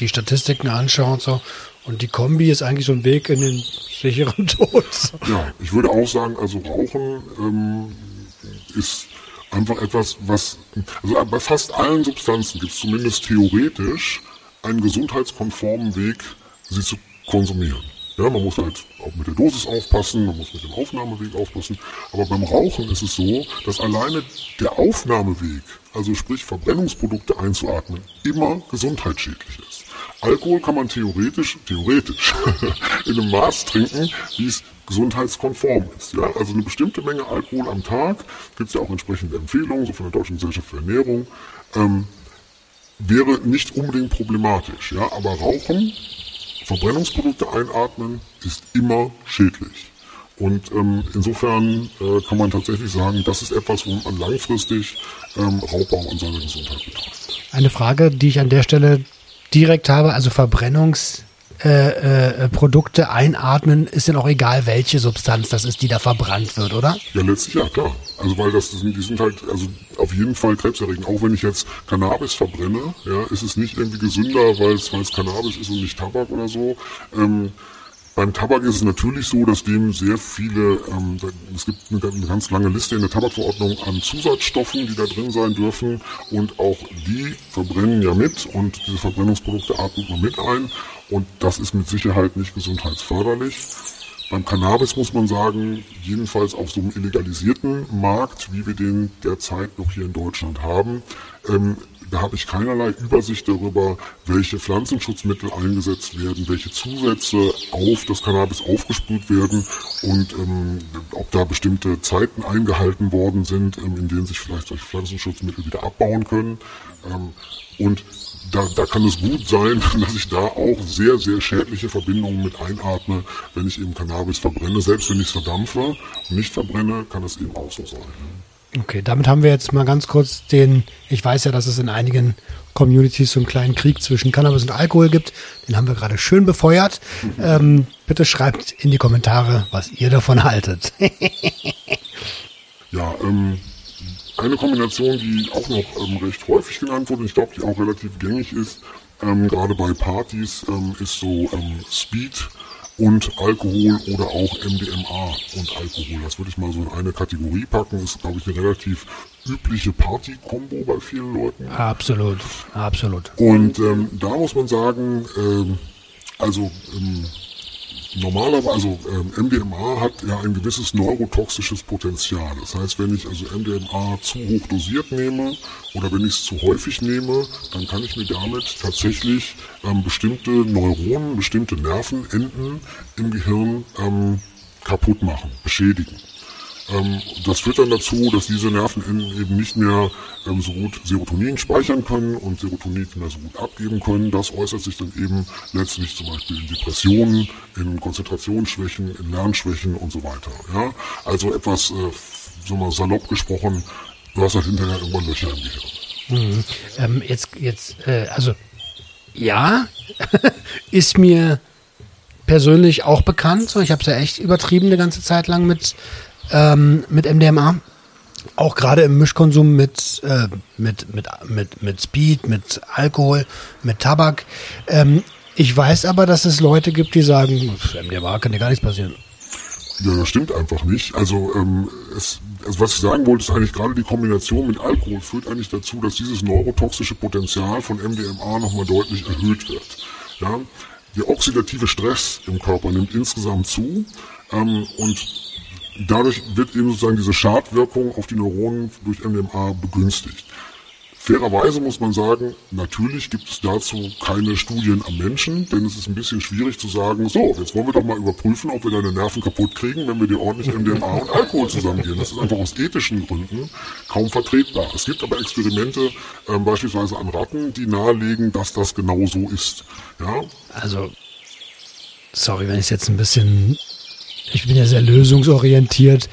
Speaker 2: die Statistiken anschaut so. Und die Kombi ist eigentlich so ein Weg in den sicheren Tod.
Speaker 3: Ja, ich würde auch sagen, also Rauchen ähm, ist einfach etwas, was, also bei fast allen Substanzen gibt es zumindest theoretisch einen gesundheitskonformen Weg, sie zu konsumieren. Ja, man muss halt auch mit der Dosis aufpassen, man muss mit dem Aufnahmeweg aufpassen. Aber beim Rauchen ist es so, dass alleine der Aufnahmeweg, also sprich Verbrennungsprodukte einzuatmen, immer gesundheitsschädlich ist. Alkohol kann man theoretisch, theoretisch, in einem Maß trinken, wie es gesundheitskonform ist. Ja? Also eine bestimmte Menge Alkohol am Tag, gibt es ja auch entsprechende Empfehlungen, so von der Deutschen Gesellschaft für Ernährung, ähm, wäre nicht unbedingt problematisch. Ja? Aber Rauchen, Verbrennungsprodukte einatmen, ist immer schädlich. Und ähm, insofern äh, kann man tatsächlich sagen, das ist etwas, wo man langfristig ähm, Raubbau an seiner Gesundheit betreibt.
Speaker 2: Eine Frage, die ich an der Stelle direkt habe, also Verbrennungs äh, äh, Produkte einatmen, ist ja auch egal, welche Substanz das ist, die da verbrannt wird, oder?
Speaker 3: Ja, letztlich ja, klar. Also weil das, die sind halt, also auf jeden Fall krebserregend. Auch wenn ich jetzt Cannabis verbrenne, ja, ist es nicht irgendwie gesünder, weil es Cannabis ist und nicht Tabak oder so. Ähm, beim Tabak ist es natürlich so, dass dem sehr viele, ähm, es gibt eine, eine, ganz lange Liste in der Tabakverordnung an Zusatzstoffen, die da drin sein dürfen und auch die verbrennen ja mit und diese Verbrennungsprodukte atmet man mit ein und das ist mit Sicherheit nicht gesundheitsförderlich. Beim Cannabis muss man sagen, jedenfalls auf so einem illegalisierten Markt, wie wir den derzeit noch hier in Deutschland haben, ähm, habe ich keinerlei Übersicht darüber, welche Pflanzenschutzmittel eingesetzt werden, welche Zusätze auf das Cannabis aufgesprüht werden und ähm, ob da bestimmte Zeiten eingehalten worden sind, ähm, in denen sich vielleicht solche Pflanzenschutzmittel wieder abbauen können. Ähm, und da, da kann es gut sein, dass ich da auch sehr, sehr schädliche Verbindungen mit einatme, wenn ich eben Cannabis verbrenne. Selbst wenn ich es verdampfe und nicht verbrenne, kann es eben auch so sein.
Speaker 2: Okay, damit haben wir jetzt mal ganz kurz den, ich weiß ja, dass es in einigen Communities so einen kleinen Krieg zwischen Cannabis und Alkohol gibt. Den haben wir gerade schön befeuert. Ähm, bitte schreibt in die Kommentare, was ihr davon haltet.
Speaker 3: ja, ähm, eine Kombination, die auch noch ähm, recht häufig genannt wurde, ich glaube, die auch relativ gängig ist, ähm, gerade bei Partys, ähm, ist so ähm, Speed und Alkohol oder auch MDMA und Alkohol. Das würde ich mal so in eine Kategorie packen. Das ist, glaube ich, eine relativ übliche Party-Kombo bei vielen Leuten.
Speaker 2: Absolut, absolut.
Speaker 3: Und ähm, da muss man sagen, ähm, also ähm, normalerweise, also ähm, MDMA hat ja ein gewisses neurotoxisches Potenzial. Das heißt, wenn ich also MDMA zu hoch dosiert nehme oder wenn ich es zu häufig nehme, dann kann ich mir damit tatsächlich ähm, bestimmte Neuronen, bestimmte Nervenenden im Gehirn ähm, kaputt machen, beschädigen. Ähm, das führt dann dazu, dass diese Nervenenden eben nicht mehr ähm, so gut Serotonin speichern können und Serotonin nicht mehr so gut abgeben können. Das äußert sich dann eben letztlich zum Beispiel in Depressionen, in Konzentrationsschwächen, in Lernschwächen und so weiter. Ja? Also etwas, äh, so mal salopp gesprochen, du hast halt hinterher irgendwann Löcher im Gehirn.
Speaker 2: Mhm. Ähm, jetzt, jetzt, äh, also ja, ist mir persönlich auch bekannt. So, ich habe es ja echt übertrieben eine ganze Zeit lang mit ähm, mit MDMA. Auch gerade im Mischkonsum mit, äh, mit, mit, mit, mit Speed, mit Alkohol, mit Tabak. Ähm, ich weiß aber, dass es Leute gibt, die sagen, MDMA kann dir gar nichts passieren.
Speaker 3: Ja, das stimmt einfach nicht. Also, ähm, es, also was ich sagen wollte, ist eigentlich gerade die Kombination mit Alkohol führt eigentlich dazu, dass dieses neurotoxische Potenzial von MDMA nochmal deutlich erhöht wird. Ja? Der oxidative Stress im Körper nimmt insgesamt zu ähm, und dadurch wird eben sozusagen diese Schadwirkung auf die Neuronen durch MDMA begünstigt. Fairerweise muss man sagen, natürlich gibt es dazu keine Studien am Menschen, denn es ist ein bisschen schwierig zu sagen, so, jetzt wollen wir doch mal überprüfen, ob wir deine Nerven kaputt kriegen, wenn wir dir ordentlich MDMA und Alkohol zusammengehen. Das ist einfach aus ethischen Gründen kaum vertretbar. Es gibt aber Experimente, äh, beispielsweise an Ratten, die nahelegen, dass das genau so ist. Ja?
Speaker 2: Also, sorry, wenn ich es jetzt ein bisschen ich bin ja sehr lösungsorientiert.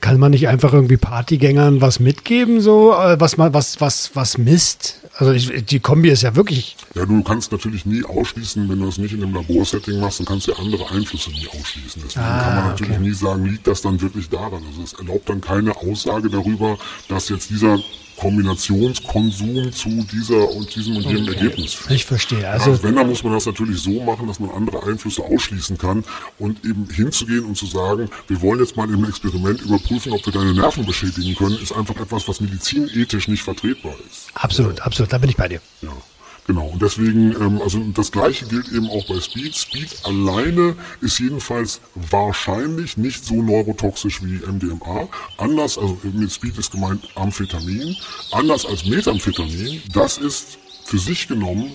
Speaker 2: Kann man nicht einfach irgendwie Partygängern was mitgeben, so, äh, was man, was, was, was misst? Also ich, die Kombi ist ja wirklich.
Speaker 3: Ja, du kannst natürlich nie ausschließen, wenn du es nicht in einem Laborsetting machst, dann kannst du ja andere Einflüsse nie ausschließen. Deswegen ah, kann man natürlich okay. nie sagen, liegt das dann wirklich daran. Also es erlaubt dann keine Aussage darüber, dass jetzt dieser Kombinationskonsum zu dieser und diesem und jenem okay. Ergebnis
Speaker 2: führt. Ich verstehe. Also
Speaker 3: ja, wenn, dann muss man das natürlich so machen, dass man andere Einflüsse ausschließen kann und eben hinzugehen und zu sagen, wir wollen jetzt mal im Experiment überprüfen, ob wir deine Nerven beschädigen können, ist einfach etwas, was medizinethisch nicht vertretbar ist.
Speaker 2: Absolut, ja. absolut, da bin ich bei dir.
Speaker 3: Ja. Genau, und deswegen, ähm, also das gleiche gilt eben auch bei Speed. Speed alleine ist jedenfalls wahrscheinlich nicht so neurotoxisch wie MDMA. Anders, also mit Speed ist gemeint Amphetamin. Anders als Methamphetamin, das ist für sich genommen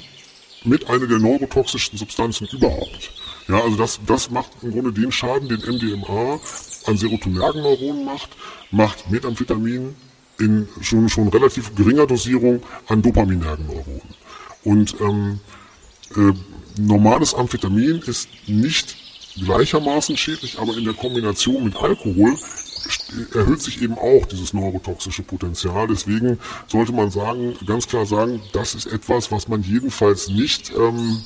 Speaker 3: mit einer der neurotoxischsten Substanzen überhaupt. Ja, also das, das macht im Grunde den Schaden, den MDMA an Serotonergenneuronen macht, macht Methamphetamin in schon, schon relativ geringer Dosierung an Dopaminergenneuronen. Und ähm, äh, normales Amphetamin ist nicht gleichermaßen schädlich, aber in der Kombination mit Alkohol erhöht sich eben auch dieses neurotoxische Potenzial. Deswegen sollte man sagen, ganz klar sagen, das ist etwas, was man jedenfalls nicht ähm,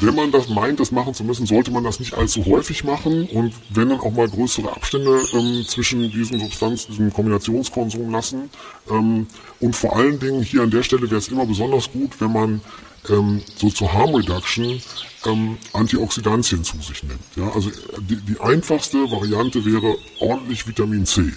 Speaker 3: wenn man das meint, das machen zu müssen, sollte man das nicht allzu häufig machen und wenn dann auch mal größere Abstände ähm, zwischen diesen Substanzen, diesem Kombinationskonsum lassen. Ähm, und vor allen Dingen hier an der Stelle wäre es immer besonders gut, wenn man ähm, so zur Harm Reduction ähm, Antioxidantien zu sich nimmt. Ja? Also die, die einfachste Variante wäre ordentlich Vitamin C.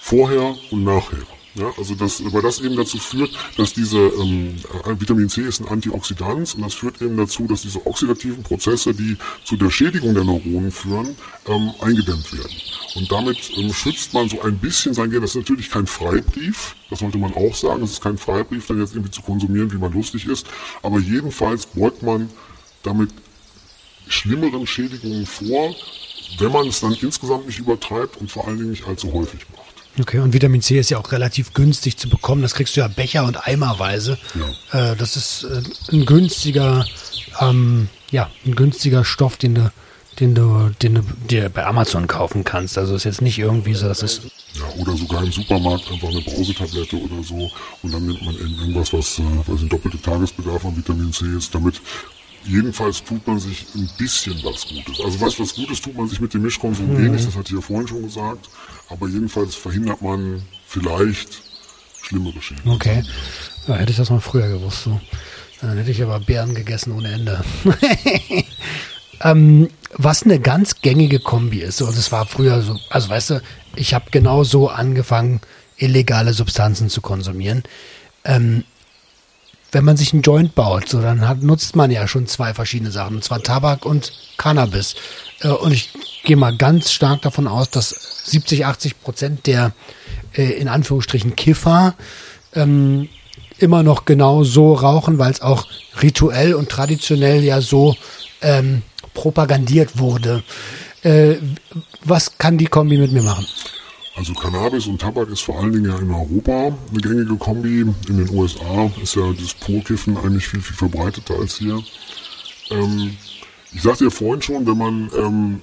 Speaker 3: Vorher und nachher. Ja, also das, weil das eben dazu führt, dass diese ähm, Vitamin C ist ein Antioxidant und das führt eben dazu, dass diese oxidativen Prozesse, die zu der Schädigung der Neuronen führen, ähm, eingedämmt werden. Und damit ähm, schützt man so ein bisschen sein Gehirn. Das ist natürlich kein Freibrief, das sollte man auch sagen. Es ist kein Freibrief, dann jetzt irgendwie zu konsumieren, wie man lustig ist. Aber jedenfalls beugt man damit schlimmeren Schädigungen vor, wenn man es dann insgesamt nicht übertreibt und vor allen Dingen nicht allzu häufig macht.
Speaker 2: Okay, und Vitamin C ist ja auch relativ günstig zu bekommen. Das kriegst du ja Becher- und Eimerweise. Ja. Äh, das ist äh, ein günstiger, ähm, ja, ein günstiger Stoff, den du den du, den du dir bei Amazon kaufen kannst. Also ist jetzt nicht irgendwie so, dass es.
Speaker 3: Ja, oder sogar im Supermarkt einfach eine Brausetablette oder so. Und dann nimmt man irgendwas, was, äh, was ein doppelter Tagesbedarf an Vitamin C ist, damit jedenfalls tut man sich ein bisschen was Gutes. Also was was Gutes tut man sich mit dem Mischkonsum mhm. wenig, das hatte ich ja vorhin schon gesagt. Aber jedenfalls verhindert man vielleicht schlimmere Schäden.
Speaker 2: Okay. Ja, hätte ich das mal früher gewusst. So. Dann hätte ich aber Beeren gegessen ohne Ende. ähm, was eine ganz gängige Kombi ist, und es war früher so, also weißt du, ich habe genau so angefangen, illegale Substanzen zu konsumieren. Ähm, wenn man sich einen Joint baut, so dann hat, nutzt man ja schon zwei verschiedene Sachen, und zwar Tabak und Cannabis. Äh, und ich gehe mal ganz stark davon aus, dass 70, 80 Prozent der äh, in Anführungsstrichen Kiffer ähm, immer noch genau so rauchen, weil es auch rituell und traditionell ja so ähm, propagandiert wurde. Äh, was kann die Kombi mit mir machen?
Speaker 3: Also Cannabis und Tabak ist vor allen Dingen ja in Europa eine gängige Kombi. In den USA ist ja das Purkiffen eigentlich viel, viel verbreiteter als hier. Ähm, ich sagte ja vorhin schon, wenn man ähm,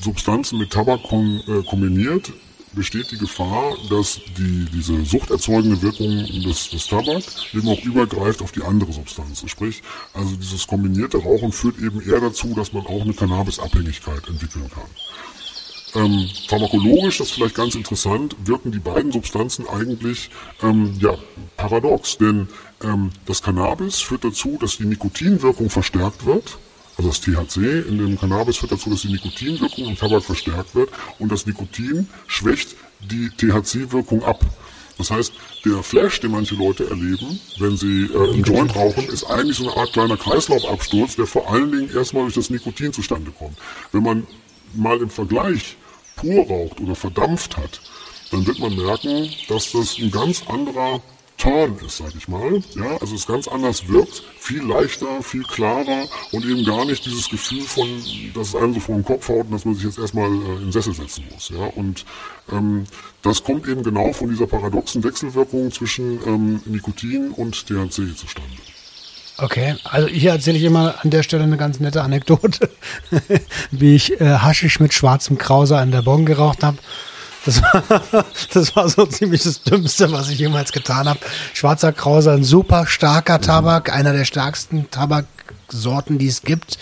Speaker 3: Substanzen mit Tabak kom äh, kombiniert, besteht die Gefahr, dass die, diese suchterzeugende Wirkung des, des Tabak eben auch übergreift auf die andere Substanz. Sprich, also dieses kombinierte Rauchen führt eben eher dazu, dass man auch eine Cannabisabhängigkeit entwickeln kann. Ähm, pharmakologisch, das ist vielleicht ganz interessant, wirken die beiden Substanzen eigentlich ähm, ja, paradox, denn ähm, das Cannabis führt dazu, dass die Nikotinwirkung verstärkt wird. Also das THC in dem Cannabis führt dazu, dass die Nikotinwirkung im Tabak verstärkt wird. Und das Nikotin schwächt die THC-Wirkung ab. Das heißt, der Flash, den manche Leute erleben, wenn sie äh, einen Joint rauchen, ist eigentlich so eine Art kleiner Kreislaufabsturz, der vor allen Dingen erstmal durch das Nikotin zustande kommt. Wenn man mal im Vergleich pur raucht oder verdampft hat, dann wird man merken, dass das ein ganz anderer Turn ist, sag ich mal. Ja, also es ganz anders wirkt, viel leichter, viel klarer und eben gar nicht dieses Gefühl von, dass es einem so vor den Kopf haut und dass man sich jetzt erstmal äh, in den Sessel setzen muss. Ja, und ähm, das kommt eben genau von dieser paradoxen Wechselwirkung zwischen ähm, Nikotin und THC zustande.
Speaker 2: Okay, also hier erzähle ich immer an der Stelle eine ganz nette Anekdote, wie ich äh, Haschisch mit schwarzem Krauser an der Bon geraucht habe das war, das war so ziemlich das Dümmste, was ich jemals getan habe. Schwarzer Krauser, ein super starker Tabak, einer der stärksten Tabaksorten, die es gibt.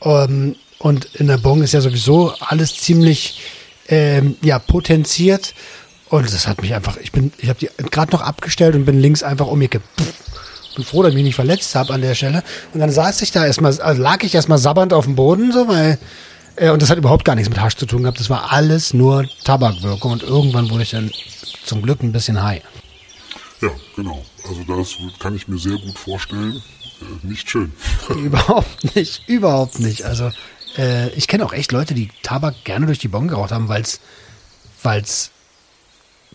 Speaker 2: Um, und in der Bong ist ja sowieso alles ziemlich ähm, ja, potenziert. Und das hat mich einfach, ich bin, ich habe die gerade noch abgestellt und bin links einfach um umgekippt. Bin froh, dass ich mich nicht verletzt habe an der Stelle. Und dann saß ich da erstmal, also lag ich erstmal sabbernd auf dem Boden, so, weil äh, und das hat überhaupt gar nichts mit Hasch zu tun gehabt. Das war alles nur Tabakwirkung. Und irgendwann wurde ich dann zum Glück ein bisschen high.
Speaker 3: Ja, genau. Also das kann ich mir sehr gut vorstellen. Äh, nicht schön.
Speaker 2: überhaupt nicht, überhaupt nicht. Also äh, ich kenne auch echt Leute, die Tabak gerne durch die Bon geraucht haben, weil es weil's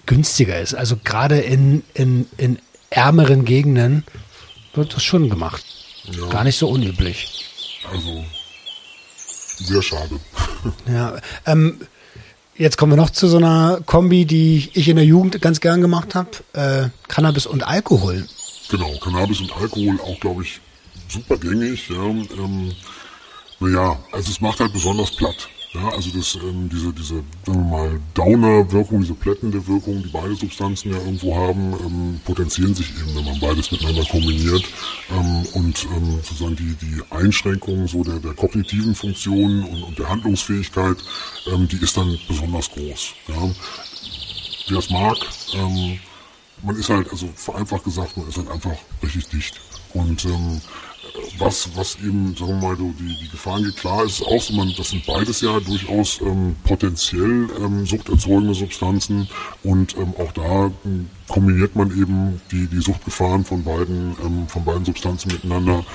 Speaker 2: günstiger ist. Also gerade in, in, in ärmeren Gegenden wird das schon gemacht. Ja. Gar nicht so unüblich.
Speaker 3: Also sehr schade.
Speaker 2: Ja, ähm, jetzt kommen wir noch zu so einer Kombi, die ich in der Jugend ganz gern gemacht habe. Äh, Cannabis und Alkohol.
Speaker 3: Genau, Cannabis und Alkohol auch, glaube ich, super gängig. Ja. Ähm, naja, also es macht halt besonders platt. Ja, also das, ähm, diese, diese, sagen wir mal, Downer-Wirkung, diese plättende Wirkung, die beide Substanzen ja irgendwo haben, ähm, potenzieren sich eben, wenn man beides miteinander kombiniert. Ähm, und ähm, sozusagen die, die Einschränkung so der, der kognitiven Funktionen und, und der Handlungsfähigkeit, ähm, die ist dann besonders groß. Ja. Wer es mag, ähm, man ist halt, also vereinfacht gesagt, man ist halt einfach richtig dicht. Und ähm, was, was eben, sagen wir mal, die, die Gefahren geht. Klar ist auch so, man, das sind beides ja durchaus ähm, potenziell ähm, suchterzeugende Substanzen und ähm, auch da ähm, kombiniert man eben die, die Suchtgefahren von beiden, ähm, von beiden Substanzen miteinander.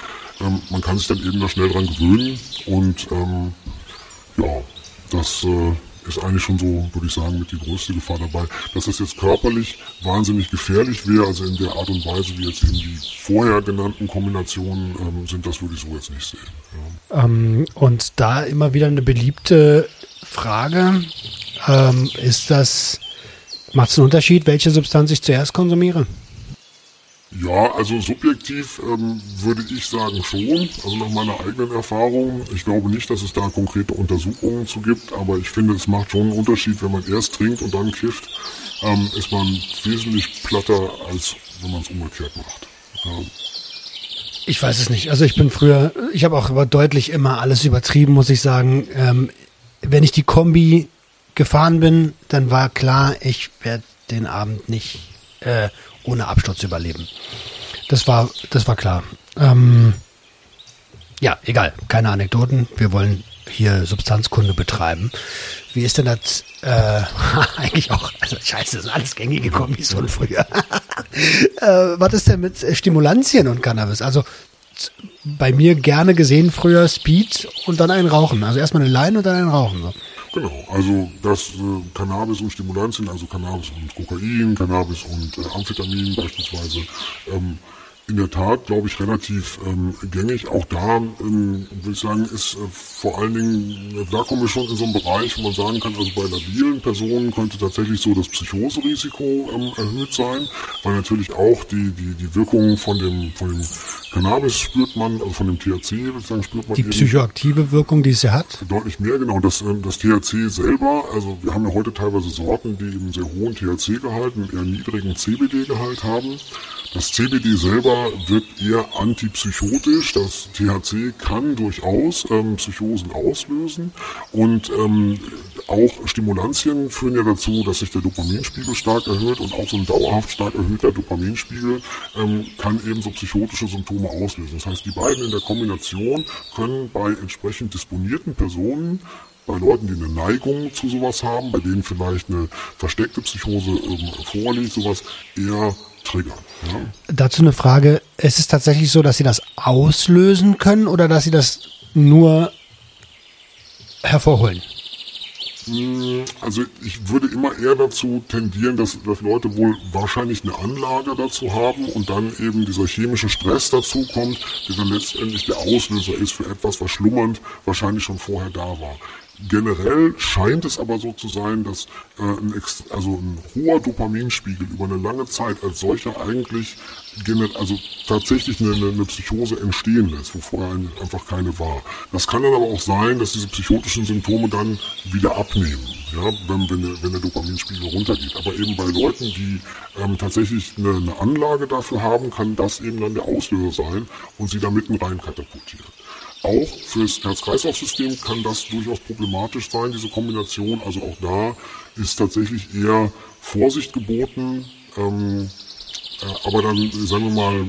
Speaker 3: Ähm, man kann sich dann eben da schnell dran gewöhnen und ähm, ja, das äh, ist eigentlich schon so, würde ich sagen, mit die größte Gefahr dabei. Dass das jetzt körperlich wahnsinnig gefährlich wäre, also in der Art und Weise, wie jetzt eben die vorher genannten Kombinationen ähm, sind, das würde ich so jetzt nicht sehen.
Speaker 2: Ja. Ähm, und da immer wieder eine beliebte Frage, ähm, ist das, macht es einen Unterschied, welche Substanz ich zuerst konsumiere?
Speaker 3: Ja, also subjektiv ähm, würde ich sagen schon, also nach meiner eigenen Erfahrung. Ich glaube nicht, dass es da konkrete Untersuchungen zu gibt, aber ich finde, es macht schon einen Unterschied, wenn man erst trinkt und dann kifft, ähm, ist man wesentlich platter, als wenn man es umgekehrt macht. Ja.
Speaker 2: Ich weiß es nicht. Also ich bin früher, ich habe auch aber deutlich immer alles übertrieben, muss ich sagen. Ähm, wenn ich die Kombi gefahren bin, dann war klar, ich werde den Abend nicht äh, ohne Absturz überleben. Das war, das war klar. Ähm, ja, egal, keine Anekdoten. Wir wollen hier Substanzkunde betreiben. Wie ist denn das äh, eigentlich auch? Also scheiße, das sind alles gängige Kombis von früher. äh, was ist denn mit Stimulantien und Cannabis? Also bei mir gerne gesehen früher Speed und dann ein Rauchen. Also erstmal eine Line und dann ein Rauchen. So.
Speaker 3: Genau, also das äh, Cannabis und Stimulantien, also Cannabis und Kokain, Cannabis und äh, Amphetamin beispielsweise, ähm, in der Tat, glaube ich, relativ ähm, gängig. Auch da, ähm, würde ich sagen, ist äh, vor allen Dingen, da kommen wir schon in so einen Bereich, wo man sagen kann, also bei labilen Personen könnte tatsächlich so das Psychoserisiko ähm, erhöht sein, weil natürlich auch die, die, die Wirkung von dem, von dem Cannabis spürt man, also von dem THC sozusagen spürt man
Speaker 2: Die psychoaktive Wirkung, die es ja hat?
Speaker 3: Deutlich mehr, genau. Das, ähm, das THC selber, also wir haben ja heute teilweise Sorten, die eben sehr hohen THC-Gehalt, einen eher niedrigen CBD-Gehalt haben. Das CBD selber wirkt eher antipsychotisch. Das THC kann durchaus ähm, Psychosen auslösen und ähm, auch Stimulantien führen ja dazu, dass sich der Dopaminspiegel stark erhöht und auch so ein dauerhaft stark erhöhter Dopaminspiegel ähm, kann eben so psychotische Symptome auslösen. Das heißt, die beiden in der Kombination können bei entsprechend disponierten Personen bei Leuten, die eine Neigung zu sowas haben, bei denen vielleicht eine versteckte Psychose ähm, vorliegt, sowas eher triggern. Ja.
Speaker 2: Dazu eine Frage. Ist es tatsächlich so, dass Sie das auslösen können oder dass Sie das nur hervorholen?
Speaker 3: Hm, also ich würde immer eher dazu tendieren, dass, dass Leute wohl wahrscheinlich eine Anlage dazu haben und dann eben dieser chemische Stress dazu kommt, der dann letztendlich der Auslöser ist für etwas, was schlummernd wahrscheinlich schon vorher da war. Generell scheint es aber so zu sein, dass äh, ein, also ein hoher Dopaminspiegel über eine lange Zeit als solcher eigentlich also tatsächlich eine, eine, Psychose entstehen lässt, wo vorher einfach keine war. Das kann dann aber auch sein, dass diese psychotischen Symptome dann wieder abnehmen, ja, wenn, wenn, der, wenn der Dopaminspiegel runtergeht. Aber eben bei Leuten, die ähm, tatsächlich eine, eine Anlage dafür haben, kann das eben dann der Auslöser sein und sie da mitten rein katapultieren. Auch fürs Herz-Kreislauf-System kann das durchaus problematisch sein, diese Kombination. Also auch da ist tatsächlich eher Vorsicht geboten. Ähm, äh, aber dann, sagen wir mal,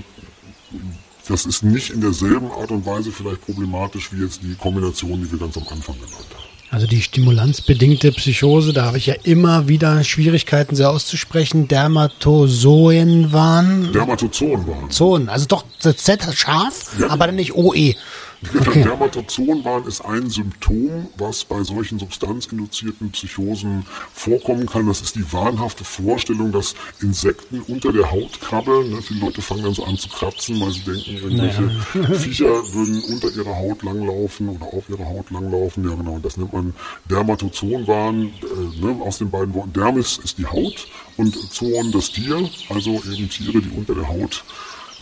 Speaker 3: das ist nicht in derselben Art und Weise vielleicht problematisch wie jetzt die Kombination, die wir ganz am Anfang genannt haben.
Speaker 2: Also die stimulanzbedingte Psychose, da habe ich ja immer wieder Schwierigkeiten, sie auszusprechen. Dermatozoen waren.
Speaker 3: Dermatozoen waren.
Speaker 2: Zonen, also doch Z scharf, ja. aber dann nicht OE.
Speaker 3: Okay. Dermatozonwahn ist ein Symptom, was bei solchen substanzinduzierten Psychosen vorkommen kann. Das ist die wahnhafte Vorstellung, dass Insekten unter der Haut krabbeln. Ne? Viele Leute fangen dann so an zu kratzen, weil sie denken, irgendwelche naja. Viecher würden unter ihrer Haut langlaufen oder auf ihrer Haut langlaufen. Ja genau, das nennt man Dermatozonwahn äh, ne? aus den beiden Worten. Dermis ist die Haut und Zoon das Tier, also eben Tiere, die unter der Haut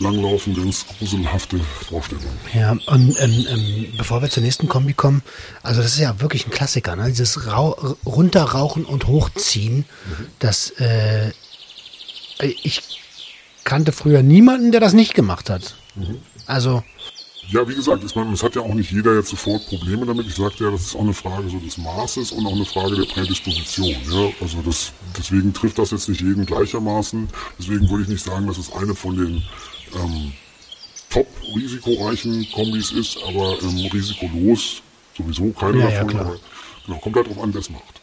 Speaker 3: langlaufen, ganz gruselhafte Vorstellung.
Speaker 2: Ja, und ähm, ähm, bevor wir zur nächsten Kombi kommen, also das ist ja wirklich ein Klassiker, ne? dieses Rau runterrauchen und hochziehen, mhm. das äh, ich kannte früher niemanden, der das nicht gemacht hat. Mhm. Also
Speaker 3: ja, wie gesagt, ich meine, es hat ja auch nicht jeder jetzt sofort Probleme damit. Ich sagte ja, das ist auch eine Frage so des Maßes und auch eine Frage der Prädisposition. Ja? Also das, deswegen trifft das jetzt nicht jeden gleichermaßen. Deswegen würde ich nicht sagen, dass es eine von den ähm, top-risikoreichen Kombis ist, aber ähm, risikolos sowieso keine ja, davon. Ja, aber, genau, kommt halt drauf an, wer es macht.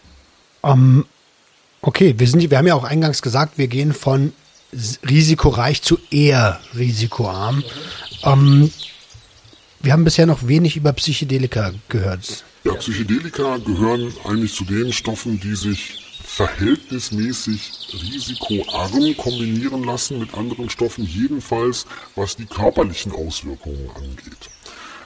Speaker 2: Um, ähm, okay, wir, sind, wir haben ja auch eingangs gesagt, wir gehen von risikoreich zu eher risikoarm. Mhm. Um, wir haben bisher noch wenig über Psychedelika gehört.
Speaker 3: Ja, Psychedelika gehören eigentlich zu den Stoffen, die sich verhältnismäßig risikoarm kombinieren lassen mit anderen Stoffen, jedenfalls was die körperlichen Auswirkungen angeht.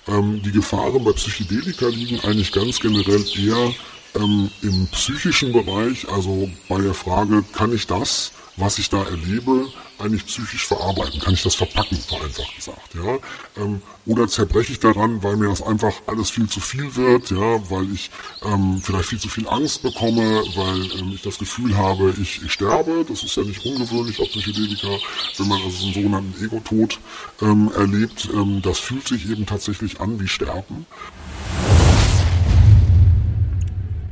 Speaker 3: Ähm, die Gefahren bei Psychedelika liegen eigentlich ganz generell eher ähm, im psychischen Bereich, also bei der Frage, kann ich das, was ich da erlebe, eigentlich psychisch verarbeiten? Kann ich das verpacken, vereinfacht gesagt, ja? Ähm, oder zerbreche ich daran, weil mir das einfach alles viel zu viel wird, ja, weil ich ähm, vielleicht viel zu viel Angst bekomme, weil ähm, ich das Gefühl habe, ich, ich sterbe. Das ist ja nicht ungewöhnlich auf Psychedelika, wenn man also so einen sogenannten Ego-Tod ähm, erlebt. Ähm, das fühlt sich eben tatsächlich an wie Sterben.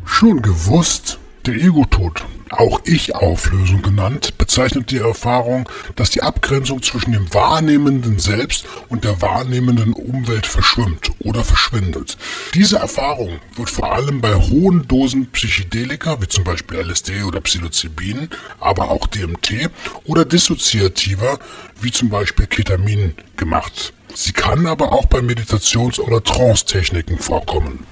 Speaker 4: Schon gewusst, der Ego-Tod, auch Ich-Auflösung genannt, bezeichnet die Erfahrung, dass die Abgrenzung zwischen dem wahrnehmenden Selbst und der wahrnehmenden Umwelt verschwimmt oder verschwindet. Diese Erfahrung wird vor allem bei hohen Dosen Psychedelika, wie zum Beispiel LSD oder Psilocybin, aber auch DMT oder dissoziativer, wie zum Beispiel Ketamin, gemacht. Sie kann aber auch bei Meditations- oder Trance-Techniken vorkommen.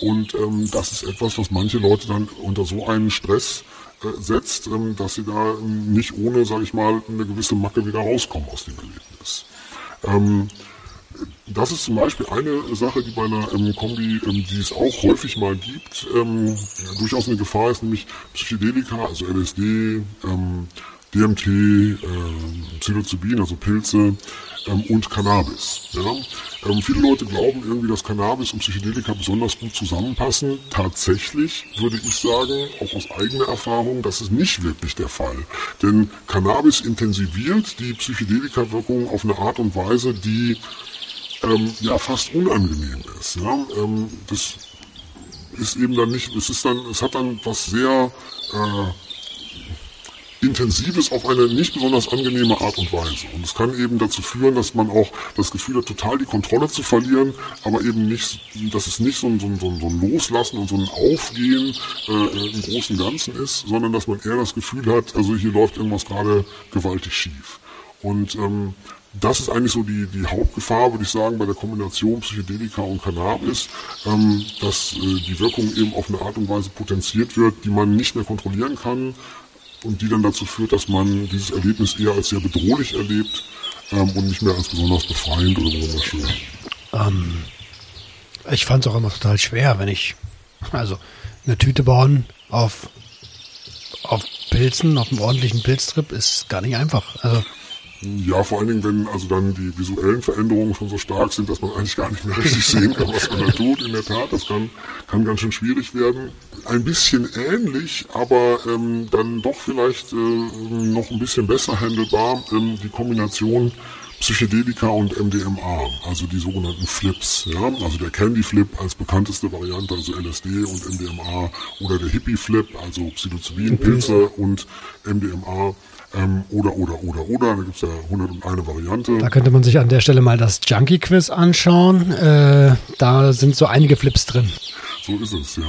Speaker 3: Und ähm, das ist etwas, was manche Leute dann unter so einen Stress äh, setzt, ähm, dass sie da nicht ohne, sage ich mal, eine gewisse Macke wieder rauskommen aus dem Erlebnis. Ähm, das ist zum Beispiel eine Sache, die bei einer ähm, Kombi, ähm, die es auch häufig mal gibt, ähm, durchaus eine Gefahr ist, nämlich Psychedelika, also LSD, ähm, DMT, äh, Psilocybin, also Pilze ähm, und Cannabis. Ja? Ähm, viele Leute glauben irgendwie, dass Cannabis und Psychedelika besonders gut zusammenpassen. Tatsächlich würde ich sagen, auch aus eigener Erfahrung, das ist nicht wirklich der Fall. Denn Cannabis intensiviert die Psychedelika-Wirkung auf eine Art und Weise, die ähm, ja fast unangenehm ist. Ja? Ähm, das ist eben dann nicht, es ist dann, es hat dann was sehr äh, Intensives auf eine nicht besonders angenehme Art und Weise. Und es kann eben dazu führen, dass man auch das Gefühl hat, total die Kontrolle zu verlieren, aber eben nicht, dass es nicht so ein, so ein, so ein Loslassen und so ein Aufgehen äh, im großen Ganzen ist, sondern dass man eher das Gefühl hat, also hier läuft irgendwas gerade gewaltig schief. Und ähm, das ist eigentlich so die, die Hauptgefahr, würde ich sagen, bei der Kombination Psychedelika und Cannabis, ähm, dass äh, die Wirkung eben auf eine Art und Weise potenziert wird, die man nicht mehr kontrollieren kann, und die dann dazu führt, dass man dieses Erlebnis eher als sehr bedrohlich erlebt ähm, und nicht mehr als besonders befreiend oder besonders schön.
Speaker 2: Ähm, ich fand es auch immer total schwer, wenn ich also eine Tüte bauen auf, auf Pilzen, auf einem ordentlichen Pilztrip ist gar nicht einfach. Also
Speaker 3: ja, vor allen Dingen, wenn also dann die visuellen Veränderungen schon so stark sind, dass man eigentlich gar nicht mehr richtig sehen kann, was man da tut. In der Tat, das kann, kann ganz schön schwierig werden. Ein bisschen ähnlich, aber ähm, dann doch vielleicht äh, noch ein bisschen besser handelbar, ähm, die Kombination Psychedelika und MDMA, also die sogenannten Flips, ja, also der Candy Flip als bekannteste Variante, also LSD und MDMA, oder der Hippie Flip, also Psilocybin, Pilze und MDMA ähm, oder, oder, oder, oder. Da gibt es ja 101 Variante.
Speaker 2: Da könnte man sich an der Stelle mal das Junkie-Quiz anschauen. Äh, da sind so einige Flips drin.
Speaker 3: So ist es, ja.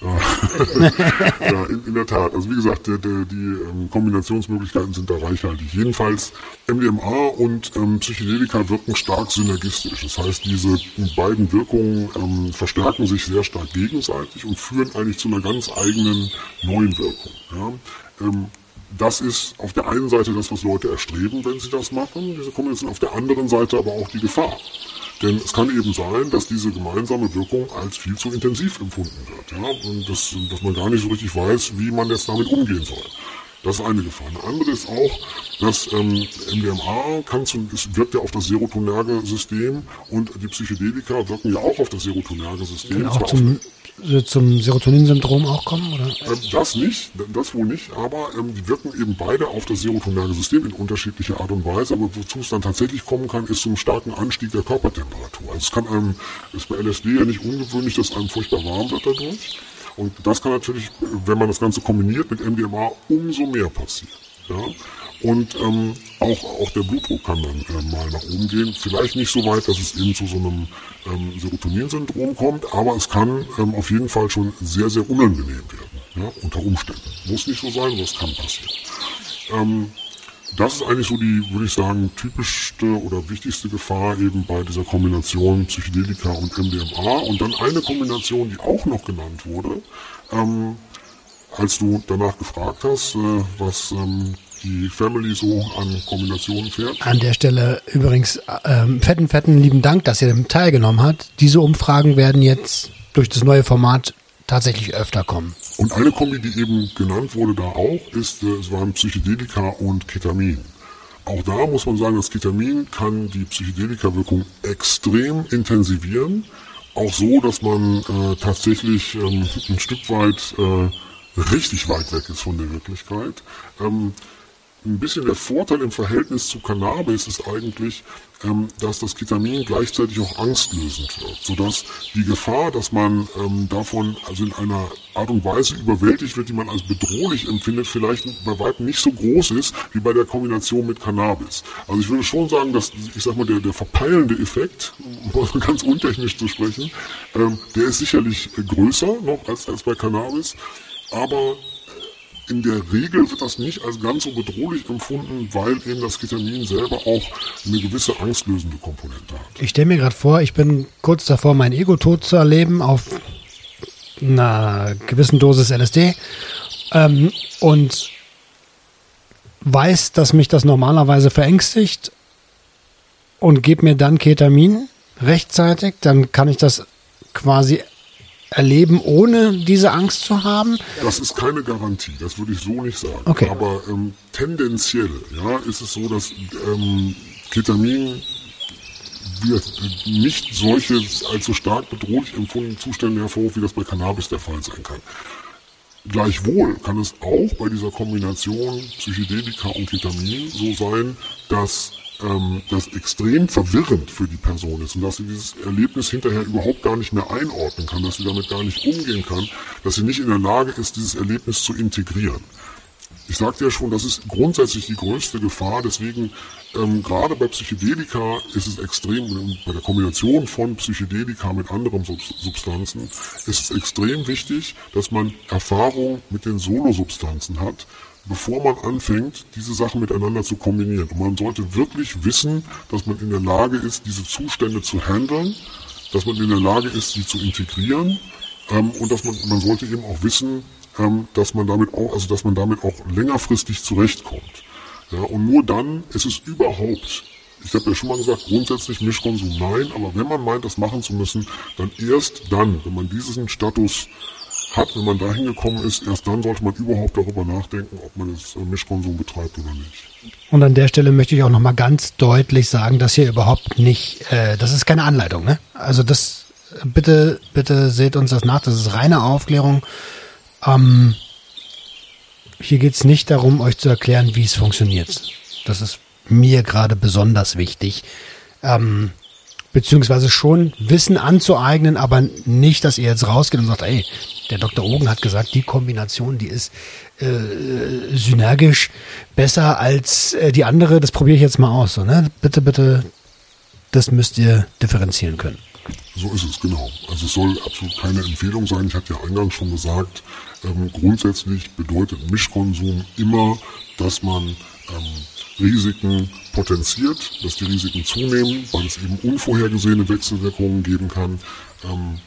Speaker 3: ja, in, in, der Tat. Also wie gesagt, der, der, die ähm, Kombinationsmöglichkeiten sind da reichhaltig. Jedenfalls MDMA und ähm, Psychedelika wirken stark synergistisch. Das heißt, diese beiden Wirkungen ähm, verstärken sich sehr stark gegenseitig und führen eigentlich zu einer ganz eigenen neuen Wirkung. Ja? Ähm, das ist auf der einen Seite das, was Leute erstreben, wenn sie das machen, diese Kombination, auf der anderen Seite aber auch die Gefahr. Denn es kann eben sein, dass diese gemeinsame Wirkung als viel zu intensiv empfunden wird. Ja? Und das, dass man gar nicht so richtig weiß, wie man jetzt damit umgehen soll. Das ist eine Gefahr. Eine andere ist auch, dass ähm, MDMA kann zum, es wirkt ja auf das serotonerge System und die Psychedelika wirken ja auch auf das serotonerge System.
Speaker 2: Kann auch zum, zum Serotonin-Syndrom auch kommen? Oder?
Speaker 3: Ähm, das nicht, das wohl nicht, aber ähm, die wirken eben beide auf das serotonerge System in unterschiedlicher Art und Weise. Aber wozu es dann tatsächlich kommen kann, ist zum starken Anstieg der Körpertemperatur. Also es kann einem, ist bei LSD ja nicht ungewöhnlich, dass einem furchtbar warm wird dadurch. Und das kann natürlich, wenn man das Ganze kombiniert mit MDMA, umso mehr passieren. Ja? Und ähm, auch, auch der Blutdruck kann dann äh, mal nach oben gehen. Vielleicht nicht so weit, dass es eben zu so einem ähm, Serotonin-Syndrom kommt, aber es kann ähm, auf jeden Fall schon sehr, sehr unangenehm werden. Ja? Unter Umständen. Muss nicht so sein, aber es kann passieren. Ähm, das ist eigentlich so die, würde ich sagen, typischste oder wichtigste Gefahr eben bei dieser Kombination Psychedelika und MDMA. Und dann eine Kombination, die auch noch genannt wurde, ähm, als du danach gefragt hast, äh, was ähm, die Family so an Kombinationen fährt.
Speaker 2: An der Stelle übrigens ähm, fetten, fetten lieben Dank, dass ihr teilgenommen habt. Diese Umfragen werden jetzt durch das neue Format tatsächlich öfter kommen.
Speaker 3: Und eine Kombi, die eben genannt wurde da auch, ist, äh, es waren Psychedelika und Ketamin. Auch da muss man sagen, das Ketamin kann die Psychedelika-Wirkung extrem intensivieren. Auch so, dass man äh, tatsächlich ähm, ein Stück weit äh, richtig weit weg ist von der Wirklichkeit. Ähm, ein bisschen der Vorteil im Verhältnis zu Cannabis ist eigentlich, ähm, dass das Ketamin gleichzeitig auch angstlösend wirkt, sodass die Gefahr, dass man ähm, davon also in einer Art und Weise überwältigt wird, die man als bedrohlich empfindet, vielleicht bei weitem nicht so groß ist wie bei der Kombination mit Cannabis. Also ich würde schon sagen, dass ich sag mal der, der verpeilende Effekt, um ganz untechnisch zu sprechen, ähm, der ist sicherlich größer noch als, als bei Cannabis, aber in der Regel wird das nicht als ganz so bedrohlich empfunden, weil eben das Ketamin selber auch eine gewisse angstlösende Komponente hat.
Speaker 2: Ich stelle mir gerade vor, ich bin kurz davor, mein Ego tot zu erleben auf einer gewissen Dosis LSD ähm, und weiß, dass mich das normalerweise verängstigt und gebe mir dann Ketamin rechtzeitig, dann kann ich das quasi erleben, ohne diese Angst zu haben?
Speaker 3: Das ist keine Garantie, das würde ich so nicht sagen.
Speaker 2: Okay.
Speaker 3: Aber ähm, tendenziell ja, ist es so, dass ähm, Ketamin wird nicht solche allzu stark bedrohlich empfundene Zustände hervorruft, wie das bei Cannabis der Fall sein kann. Gleichwohl kann es auch bei dieser Kombination Psychedelika und Ketamin so sein, dass ähm, das extrem verwirrend für die Person ist und dass sie dieses Erlebnis hinterher überhaupt gar nicht mehr einordnen kann, dass sie damit gar nicht umgehen kann, dass sie nicht in der Lage ist, dieses Erlebnis zu integrieren. Ich sagte ja schon, das ist grundsätzlich die größte Gefahr. Deswegen, ähm, gerade bei Psychedelika ist es extrem, bei der Kombination von Psychedelika mit anderen Substanzen, ist es extrem wichtig, dass man Erfahrung mit den Solosubstanzen hat, bevor man anfängt, diese Sachen miteinander zu kombinieren. Und man sollte wirklich wissen, dass man in der Lage ist, diese Zustände zu handeln, dass man in der Lage ist, sie zu integrieren ähm, und dass man, man sollte eben auch wissen, ähm, dass man damit auch, also dass man damit auch längerfristig zurechtkommt. Ja, und nur dann ist es überhaupt ich habe ja schon mal gesagt, grundsätzlich Mischkonsum nein, aber wenn man meint, das machen zu müssen, dann erst dann, wenn man diesen Status hat, wenn man dahin gekommen ist, erst dann sollte man überhaupt darüber nachdenken, ob man jetzt Mischkonsum betreibt oder nicht.
Speaker 2: Und an der Stelle möchte ich auch nochmal ganz deutlich sagen, dass hier überhaupt nicht, äh, das ist keine Anleitung, ne? Also das, bitte, bitte seht uns das nach, das ist reine Aufklärung. Ähm, hier geht es nicht darum, euch zu erklären, wie es funktioniert. Das ist mir gerade besonders wichtig. Ähm, beziehungsweise schon Wissen anzueignen, aber nicht, dass ihr jetzt rausgeht und sagt, ey, der Dr. Ogen hat gesagt, die Kombination, die ist äh, synergisch besser als äh, die andere, das probiere ich jetzt mal aus. So, ne? Bitte, bitte, das müsst ihr differenzieren können.
Speaker 3: So ist es, genau. Also es soll absolut keine Empfehlung sein. Ich hatte ja eingangs schon gesagt, ähm, grundsätzlich bedeutet Mischkonsum immer, dass man ähm, Risiken potenziert, dass die Risiken zunehmen, weil es eben unvorhergesehene Wechselwirkungen geben kann. Ähm,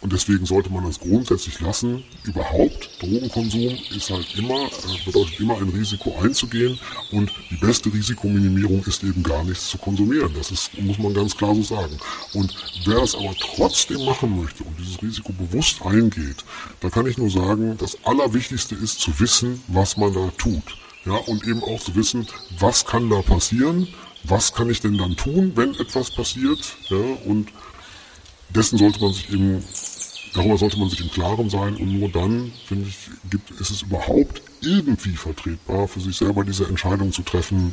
Speaker 3: und deswegen sollte man das grundsätzlich lassen. Überhaupt, Drogenkonsum ist halt immer, äh, bedeutet immer ein Risiko einzugehen und die beste Risikominimierung ist eben gar nichts zu konsumieren. Das ist, muss man ganz klar so sagen. Und wer das aber trotzdem machen möchte und dieses Risiko bewusst eingeht, da kann ich nur sagen, das Allerwichtigste ist zu wissen, was man da tut. Ja, und eben auch zu wissen, was kann da passieren, was kann ich denn dann tun, wenn etwas passiert, ja, und dessen sollte man sich eben, darüber sollte man sich im Klaren sein und nur dann, finde ich, gibt, ist es überhaupt irgendwie vertretbar, für sich selber diese Entscheidung zu treffen,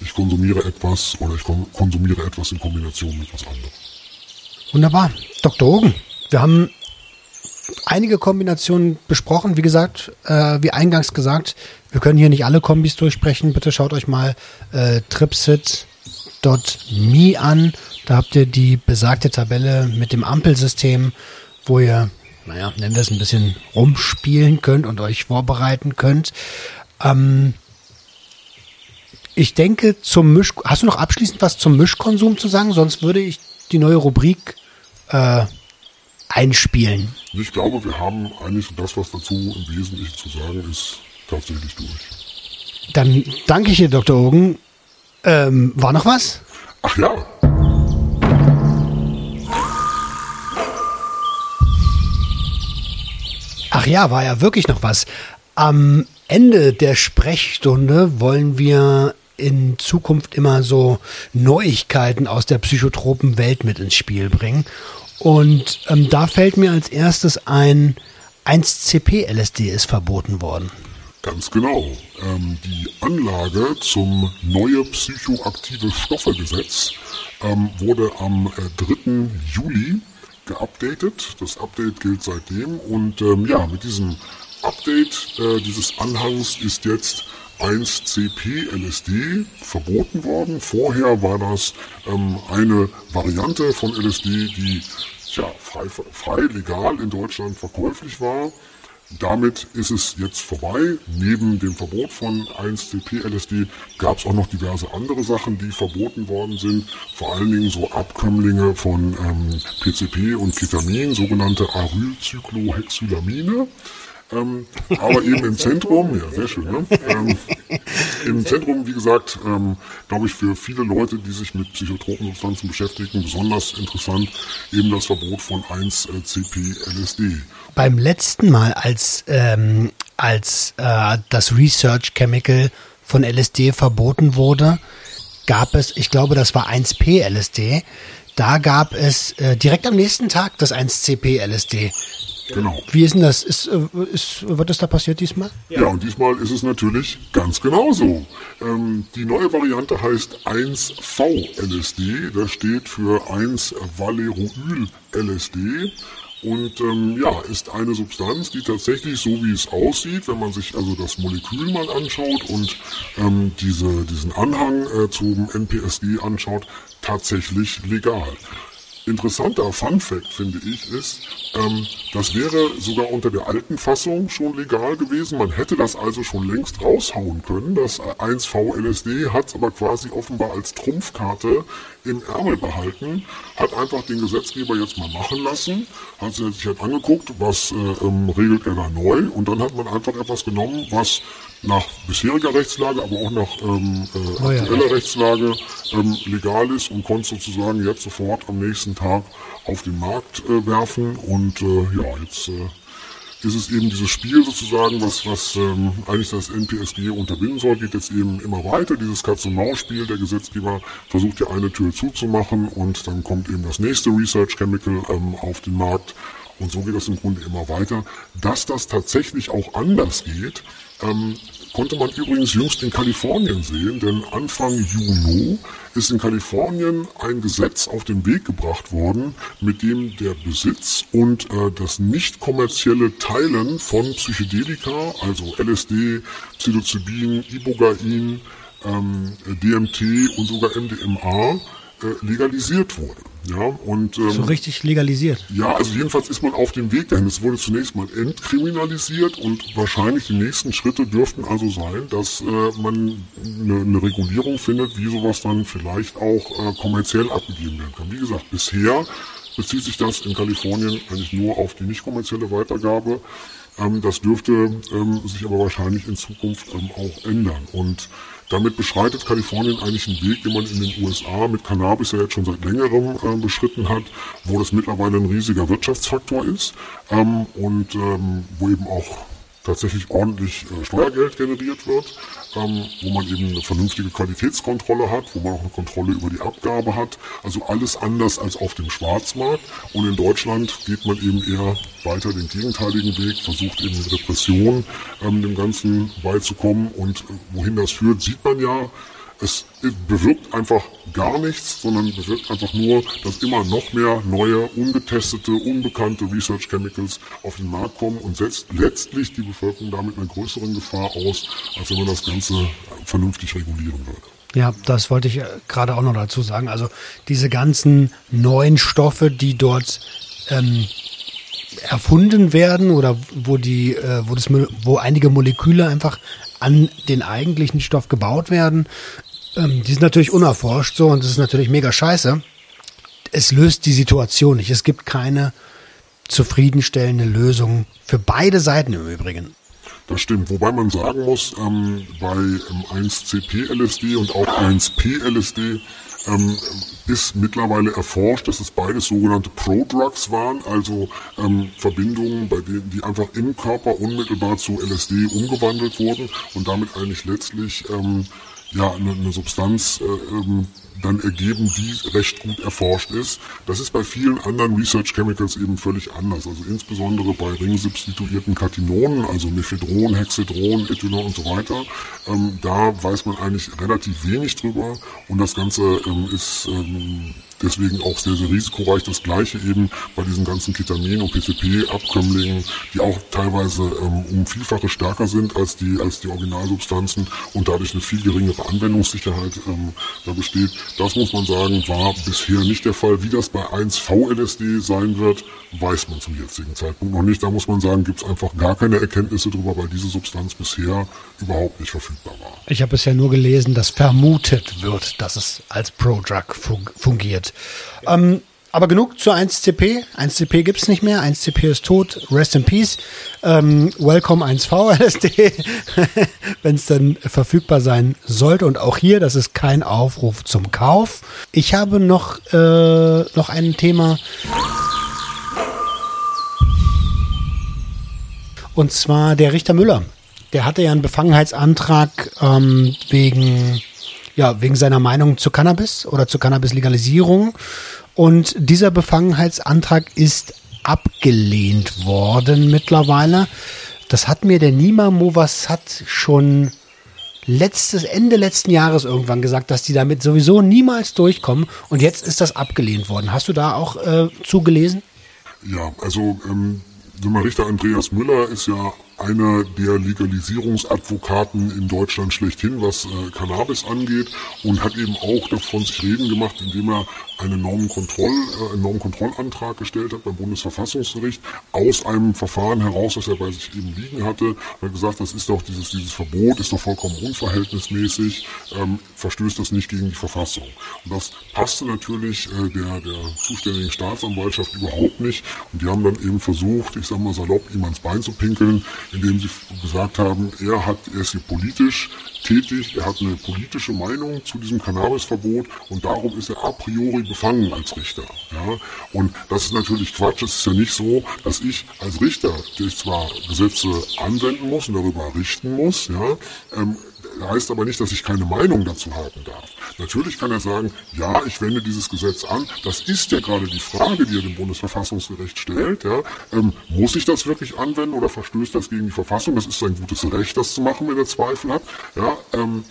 Speaker 3: ich konsumiere etwas oder ich konsumiere etwas in Kombination mit was anderem.
Speaker 2: Wunderbar. Dr. Ogen, wir haben einige Kombinationen besprochen. Wie gesagt, äh, wie eingangs gesagt, wir können hier nicht alle Kombis durchsprechen. Bitte schaut euch mal äh, tripsit.me an. Da habt ihr die besagte Tabelle mit dem Ampelsystem, wo ihr, naja, nennen wir es ein bisschen rumspielen könnt und euch vorbereiten könnt. Ähm, ich denke, zum Misch. Hast du noch abschließend was zum Mischkonsum zu sagen? Sonst würde ich die neue Rubrik äh, einspielen.
Speaker 3: Ich glaube, wir haben eigentlich das, was dazu im Wesentlichen zu sagen ist, tatsächlich durch.
Speaker 2: Dann danke ich dir, Dr. Ogen. Ähm, war noch was?
Speaker 3: Ach ja.
Speaker 2: Ach ja, war ja wirklich noch was. Am Ende der Sprechstunde wollen wir in Zukunft immer so Neuigkeiten aus der psychotropen Welt mit ins Spiel bringen. Und ähm, da fällt mir als erstes ein, 1CP-LSD ist verboten worden.
Speaker 3: Ganz genau. Ähm, die Anlage zum neue psychoaktive Stoffegesetz ähm, wurde am äh, 3. Juli geupdatet. Das Update gilt seitdem und ähm, ja, mit diesem Update äh, dieses Anhangs ist jetzt 1CP-LSD verboten worden. Vorher war das ähm, eine Variante von LSD, die tja, frei, frei legal in Deutschland verkäuflich war. Damit ist es jetzt vorbei. Neben dem Verbot von 1-CP-LSD gab es auch noch diverse andere Sachen, die verboten worden sind. Vor allen Dingen so Abkömmlinge von ähm, PCP und Ketamin, sogenannte Arylcyclohexylamine. Ähm, aber eben im Zentrum, ja, sehr schön, ne? ähm, Im Zentrum, wie gesagt, ähm, glaube ich, für viele Leute, die sich mit psychotropen Substanzen beschäftigen, besonders interessant eben das Verbot von 1-CP-LSD.
Speaker 2: Beim letzten Mal, als, ähm, als äh, das Research Chemical von LSD verboten wurde, gab es, ich glaube, das war 1P-LSD, da gab es äh, direkt am nächsten Tag das 1CP-LSD.
Speaker 3: Genau.
Speaker 2: Wie ist denn das? Ist, äh, ist, wird das da passiert diesmal?
Speaker 3: Ja, und diesmal ist es natürlich ganz genauso. Ähm, die neue Variante heißt 1V-LSD. Das steht für 1-Valeroyl-LSD. Und ähm, ja, ist eine Substanz, die tatsächlich so wie es aussieht, wenn man sich also das Molekül mal anschaut und ähm, diese, diesen Anhang äh, zum NPSD anschaut, tatsächlich legal. Interessanter Fun Fact finde ich ist, ähm, das wäre sogar unter der alten Fassung schon legal gewesen. Man hätte das also schon längst raushauen können. Das 1V-LSD hat es aber quasi offenbar als Trumpfkarte im Ärmel behalten, hat einfach den Gesetzgeber jetzt mal machen lassen, hat sich halt angeguckt, was äh, ähm, regelt er da neu und dann hat man einfach etwas genommen, was nach bisheriger Rechtslage, aber auch nach ähm, äh, aktueller Rechtslage ähm, legal ist und konnte sozusagen jetzt sofort am nächsten Tag auf den Markt äh, werfen und äh, ja, jetzt äh, ist es eben dieses Spiel sozusagen, was, was ähm, eigentlich das NPSG unterbinden soll, geht jetzt eben immer weiter. Dieses Katz-und-Maus-Spiel, der Gesetzgeber versucht ja eine Tür zuzumachen und dann kommt eben das nächste Research Chemical ähm, auf den Markt und so geht das im Grunde immer weiter. Dass das tatsächlich auch anders geht, ähm, konnte man übrigens jüngst in Kalifornien sehen, denn Anfang Juni ist in Kalifornien ein Gesetz auf den Weg gebracht worden, mit dem der Besitz und äh, das nicht kommerzielle Teilen von Psychedelika, also LSD, Psilocybin, Ibogain, ähm, DMT und sogar MDMA legalisiert wurde. Ja, und,
Speaker 2: ähm, so richtig legalisiert.
Speaker 3: Ja, also jedenfalls ist man auf dem Weg dahin. Es wurde zunächst mal entkriminalisiert und wahrscheinlich die nächsten Schritte dürften also sein, dass äh, man eine, eine Regulierung findet, wie sowas dann vielleicht auch äh, kommerziell abgegeben werden kann. Wie gesagt, bisher bezieht sich das in Kalifornien eigentlich nur auf die nicht kommerzielle Weitergabe. Ähm, das dürfte ähm, sich aber wahrscheinlich in Zukunft ähm, auch ändern. Und damit beschreitet Kalifornien eigentlich einen Weg, den man in den USA mit Cannabis ja jetzt schon seit längerem äh, beschritten hat, wo das mittlerweile ein riesiger Wirtschaftsfaktor ist ähm, und ähm, wo eben auch tatsächlich ordentlich äh, Steuergeld generiert wird, ähm, wo man eben eine vernünftige Qualitätskontrolle hat, wo man auch eine Kontrolle über die Abgabe hat. Also alles anders als auf dem Schwarzmarkt. Und in Deutschland geht man eben eher weiter den gegenteiligen Weg, versucht eben mit Repression ähm, dem Ganzen beizukommen. Und äh, wohin das führt, sieht man ja. Es bewirkt einfach gar nichts, sondern bewirkt einfach nur, dass immer noch mehr neue, ungetestete, unbekannte Research Chemicals auf den Markt kommen und setzt letztlich die Bevölkerung damit einer größeren Gefahr aus, als wenn man das Ganze vernünftig regulieren würde.
Speaker 2: Ja, das wollte ich äh, gerade auch noch dazu sagen. Also diese ganzen neuen Stoffe, die dort ähm, erfunden werden oder wo die, äh, wo das, wo einige Moleküle einfach an den eigentlichen Stoff gebaut werden, ähm, die sind natürlich unerforscht so und das ist natürlich mega scheiße. Es löst die Situation nicht. Es gibt keine zufriedenstellende Lösung für beide Seiten im Übrigen.
Speaker 3: Das stimmt, wobei man sagen muss, ähm, bei ähm, 1CP-LSD und auch 1P-LSD ähm, ist mittlerweile erforscht, dass es beides sogenannte Prodrugs waren, also ähm, Verbindungen, bei denen die einfach im Körper unmittelbar zu LSD umgewandelt wurden und damit eigentlich letztlich ähm, ja eine, eine Substanz äh, ähm, dann ergeben, die recht gut erforscht ist. Das ist bei vielen anderen Research Chemicals eben völlig anders. Also insbesondere bei ringsubstituierten Katinonen, also Mephedron, Hexedron, Ethanol und so weiter. Ähm, da weiß man eigentlich relativ wenig drüber und das Ganze ähm, ist ähm, deswegen auch sehr, sehr risikoreich. Das gleiche eben bei diesen ganzen Ketamin- und PCP-Abkömmlingen, die auch teilweise ähm, um Vielfache stärker sind als die, als die Originalsubstanzen und dadurch eine viel geringere Anwendungssicherheit ähm, da besteht. Das muss man sagen, war bisher nicht der Fall. Wie das bei 1V-LSD sein wird, weiß man zum jetzigen Zeitpunkt noch nicht. Da muss man sagen, gibt es einfach gar keine Erkenntnisse drüber, weil diese Substanz bisher überhaupt nicht verfügbar war.
Speaker 2: Ich habe bisher nur gelesen, dass vermutet wird, dass es als Pro-Drug fungiert. Ähm, aber genug zu 1CP. 1CP gibt es nicht mehr. 1CP ist tot. Rest in Peace. Ähm, welcome 1V LSD, wenn es dann verfügbar sein sollte. Und auch hier, das ist kein Aufruf zum Kauf. Ich habe noch, äh, noch ein Thema. Und zwar der Richter Müller. Der hatte ja einen Befangenheitsantrag ähm, wegen, ja, wegen seiner Meinung zu Cannabis oder zur Cannabis-Legalisierung. Und dieser Befangenheitsantrag ist abgelehnt worden mittlerweile. Das hat mir der Nima Movassat schon letztes Ende letzten Jahres irgendwann gesagt, dass die damit sowieso niemals durchkommen. Und jetzt ist das abgelehnt worden. Hast du da auch äh, zugelesen?
Speaker 3: Ja, also ähm, Richter Andreas Müller ist ja einer der Legalisierungsadvokaten in Deutschland schlechthin, was äh, Cannabis angeht und hat eben auch davon sich reden gemacht, indem er einen Normenkontroll, äh, einen Normenkontrollantrag gestellt hat beim Bundesverfassungsgericht aus einem Verfahren heraus, das er bei sich eben liegen hatte. Hat gesagt, das ist doch dieses, dieses Verbot ist doch vollkommen unverhältnismäßig, ähm, verstößt das nicht gegen die Verfassung. Und das passte natürlich äh, der, der zuständigen Staatsanwaltschaft überhaupt nicht. Und die haben dann eben versucht, ich sag mal salopp, ihm ans Bein zu pinkeln, indem sie gesagt haben, er hat, er ist hier politisch tätig, er hat eine politische Meinung zu diesem Cannabisverbot und darum ist er a priori befangen als Richter. Ja? Und das ist natürlich Quatsch. Es ist ja nicht so, dass ich als Richter, der ich zwar Gesetze anwenden muss und darüber richten muss, ja, ähm, heißt aber nicht, dass ich keine Meinung dazu haben darf. Natürlich kann er sagen, ja, ich wende dieses Gesetz an. Das ist ja gerade die Frage, die er dem Bundesverfassungsgericht stellt. Ja. Ähm, muss ich das wirklich anwenden oder verstößt das gegen die Verfassung? Das ist sein gutes Recht, das zu machen, wenn er Zweifel hat. Ja, ähm,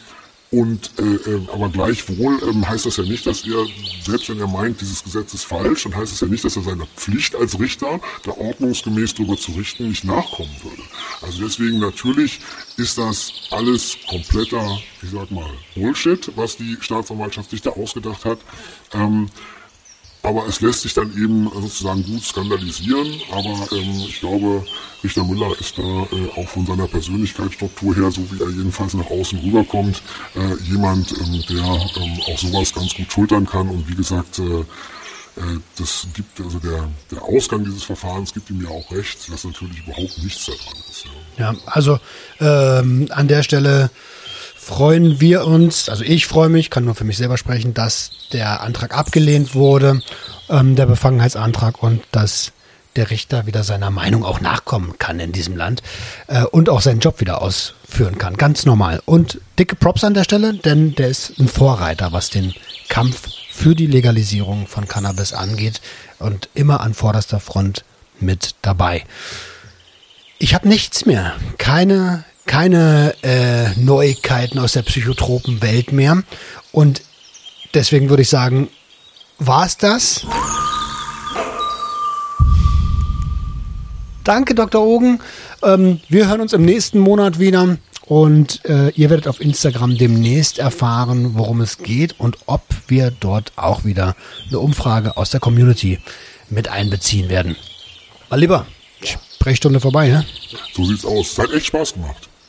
Speaker 3: und äh, äh, aber gleichwohl ähm, heißt das ja nicht, dass er, selbst wenn er meint, dieses Gesetz ist falsch, dann heißt es ja nicht, dass er seiner Pflicht als Richter, da ordnungsgemäß darüber zu richten, nicht nachkommen würde. Also deswegen natürlich ist das alles kompletter, ich sag mal, Bullshit, was die Staatsanwaltschaft sich da ausgedacht hat. Ähm, aber es lässt sich dann eben sozusagen gut skandalisieren. Aber ähm, ich glaube, Richter Müller ist da äh, auch von seiner Persönlichkeitsstruktur her, so wie er jedenfalls nach außen rüberkommt, äh, jemand, ähm, der ähm, auch sowas ganz gut schultern kann. Und wie gesagt, äh, äh, das gibt, also der, der Ausgang dieses Verfahrens gibt ihm ja auch recht, dass natürlich überhaupt nichts daran ist.
Speaker 2: Ja, ja also ähm, an der Stelle freuen wir uns, also ich freue mich, kann nur für mich selber sprechen, dass der Antrag abgelehnt wurde, ähm, der Befangenheitsantrag und dass der Richter wieder seiner Meinung auch nachkommen kann in diesem Land äh, und auch seinen Job wieder ausführen kann. Ganz normal. Und dicke Props an der Stelle, denn der ist ein Vorreiter, was den Kampf für die Legalisierung von Cannabis angeht und immer an vorderster Front mit dabei. Ich habe nichts mehr. Keine keine äh, Neuigkeiten aus der Psychotropenwelt mehr. Und deswegen würde ich sagen, war es das? Danke, Dr. Ogen. Ähm, wir hören uns im nächsten Monat wieder. Und äh, ihr werdet auf Instagram demnächst erfahren, worum es geht und ob wir dort auch wieder eine Umfrage aus der Community mit einbeziehen werden. Mal lieber, Sprechstunde vorbei, ne?
Speaker 3: So sieht's aus. Es hat echt Spaß gemacht.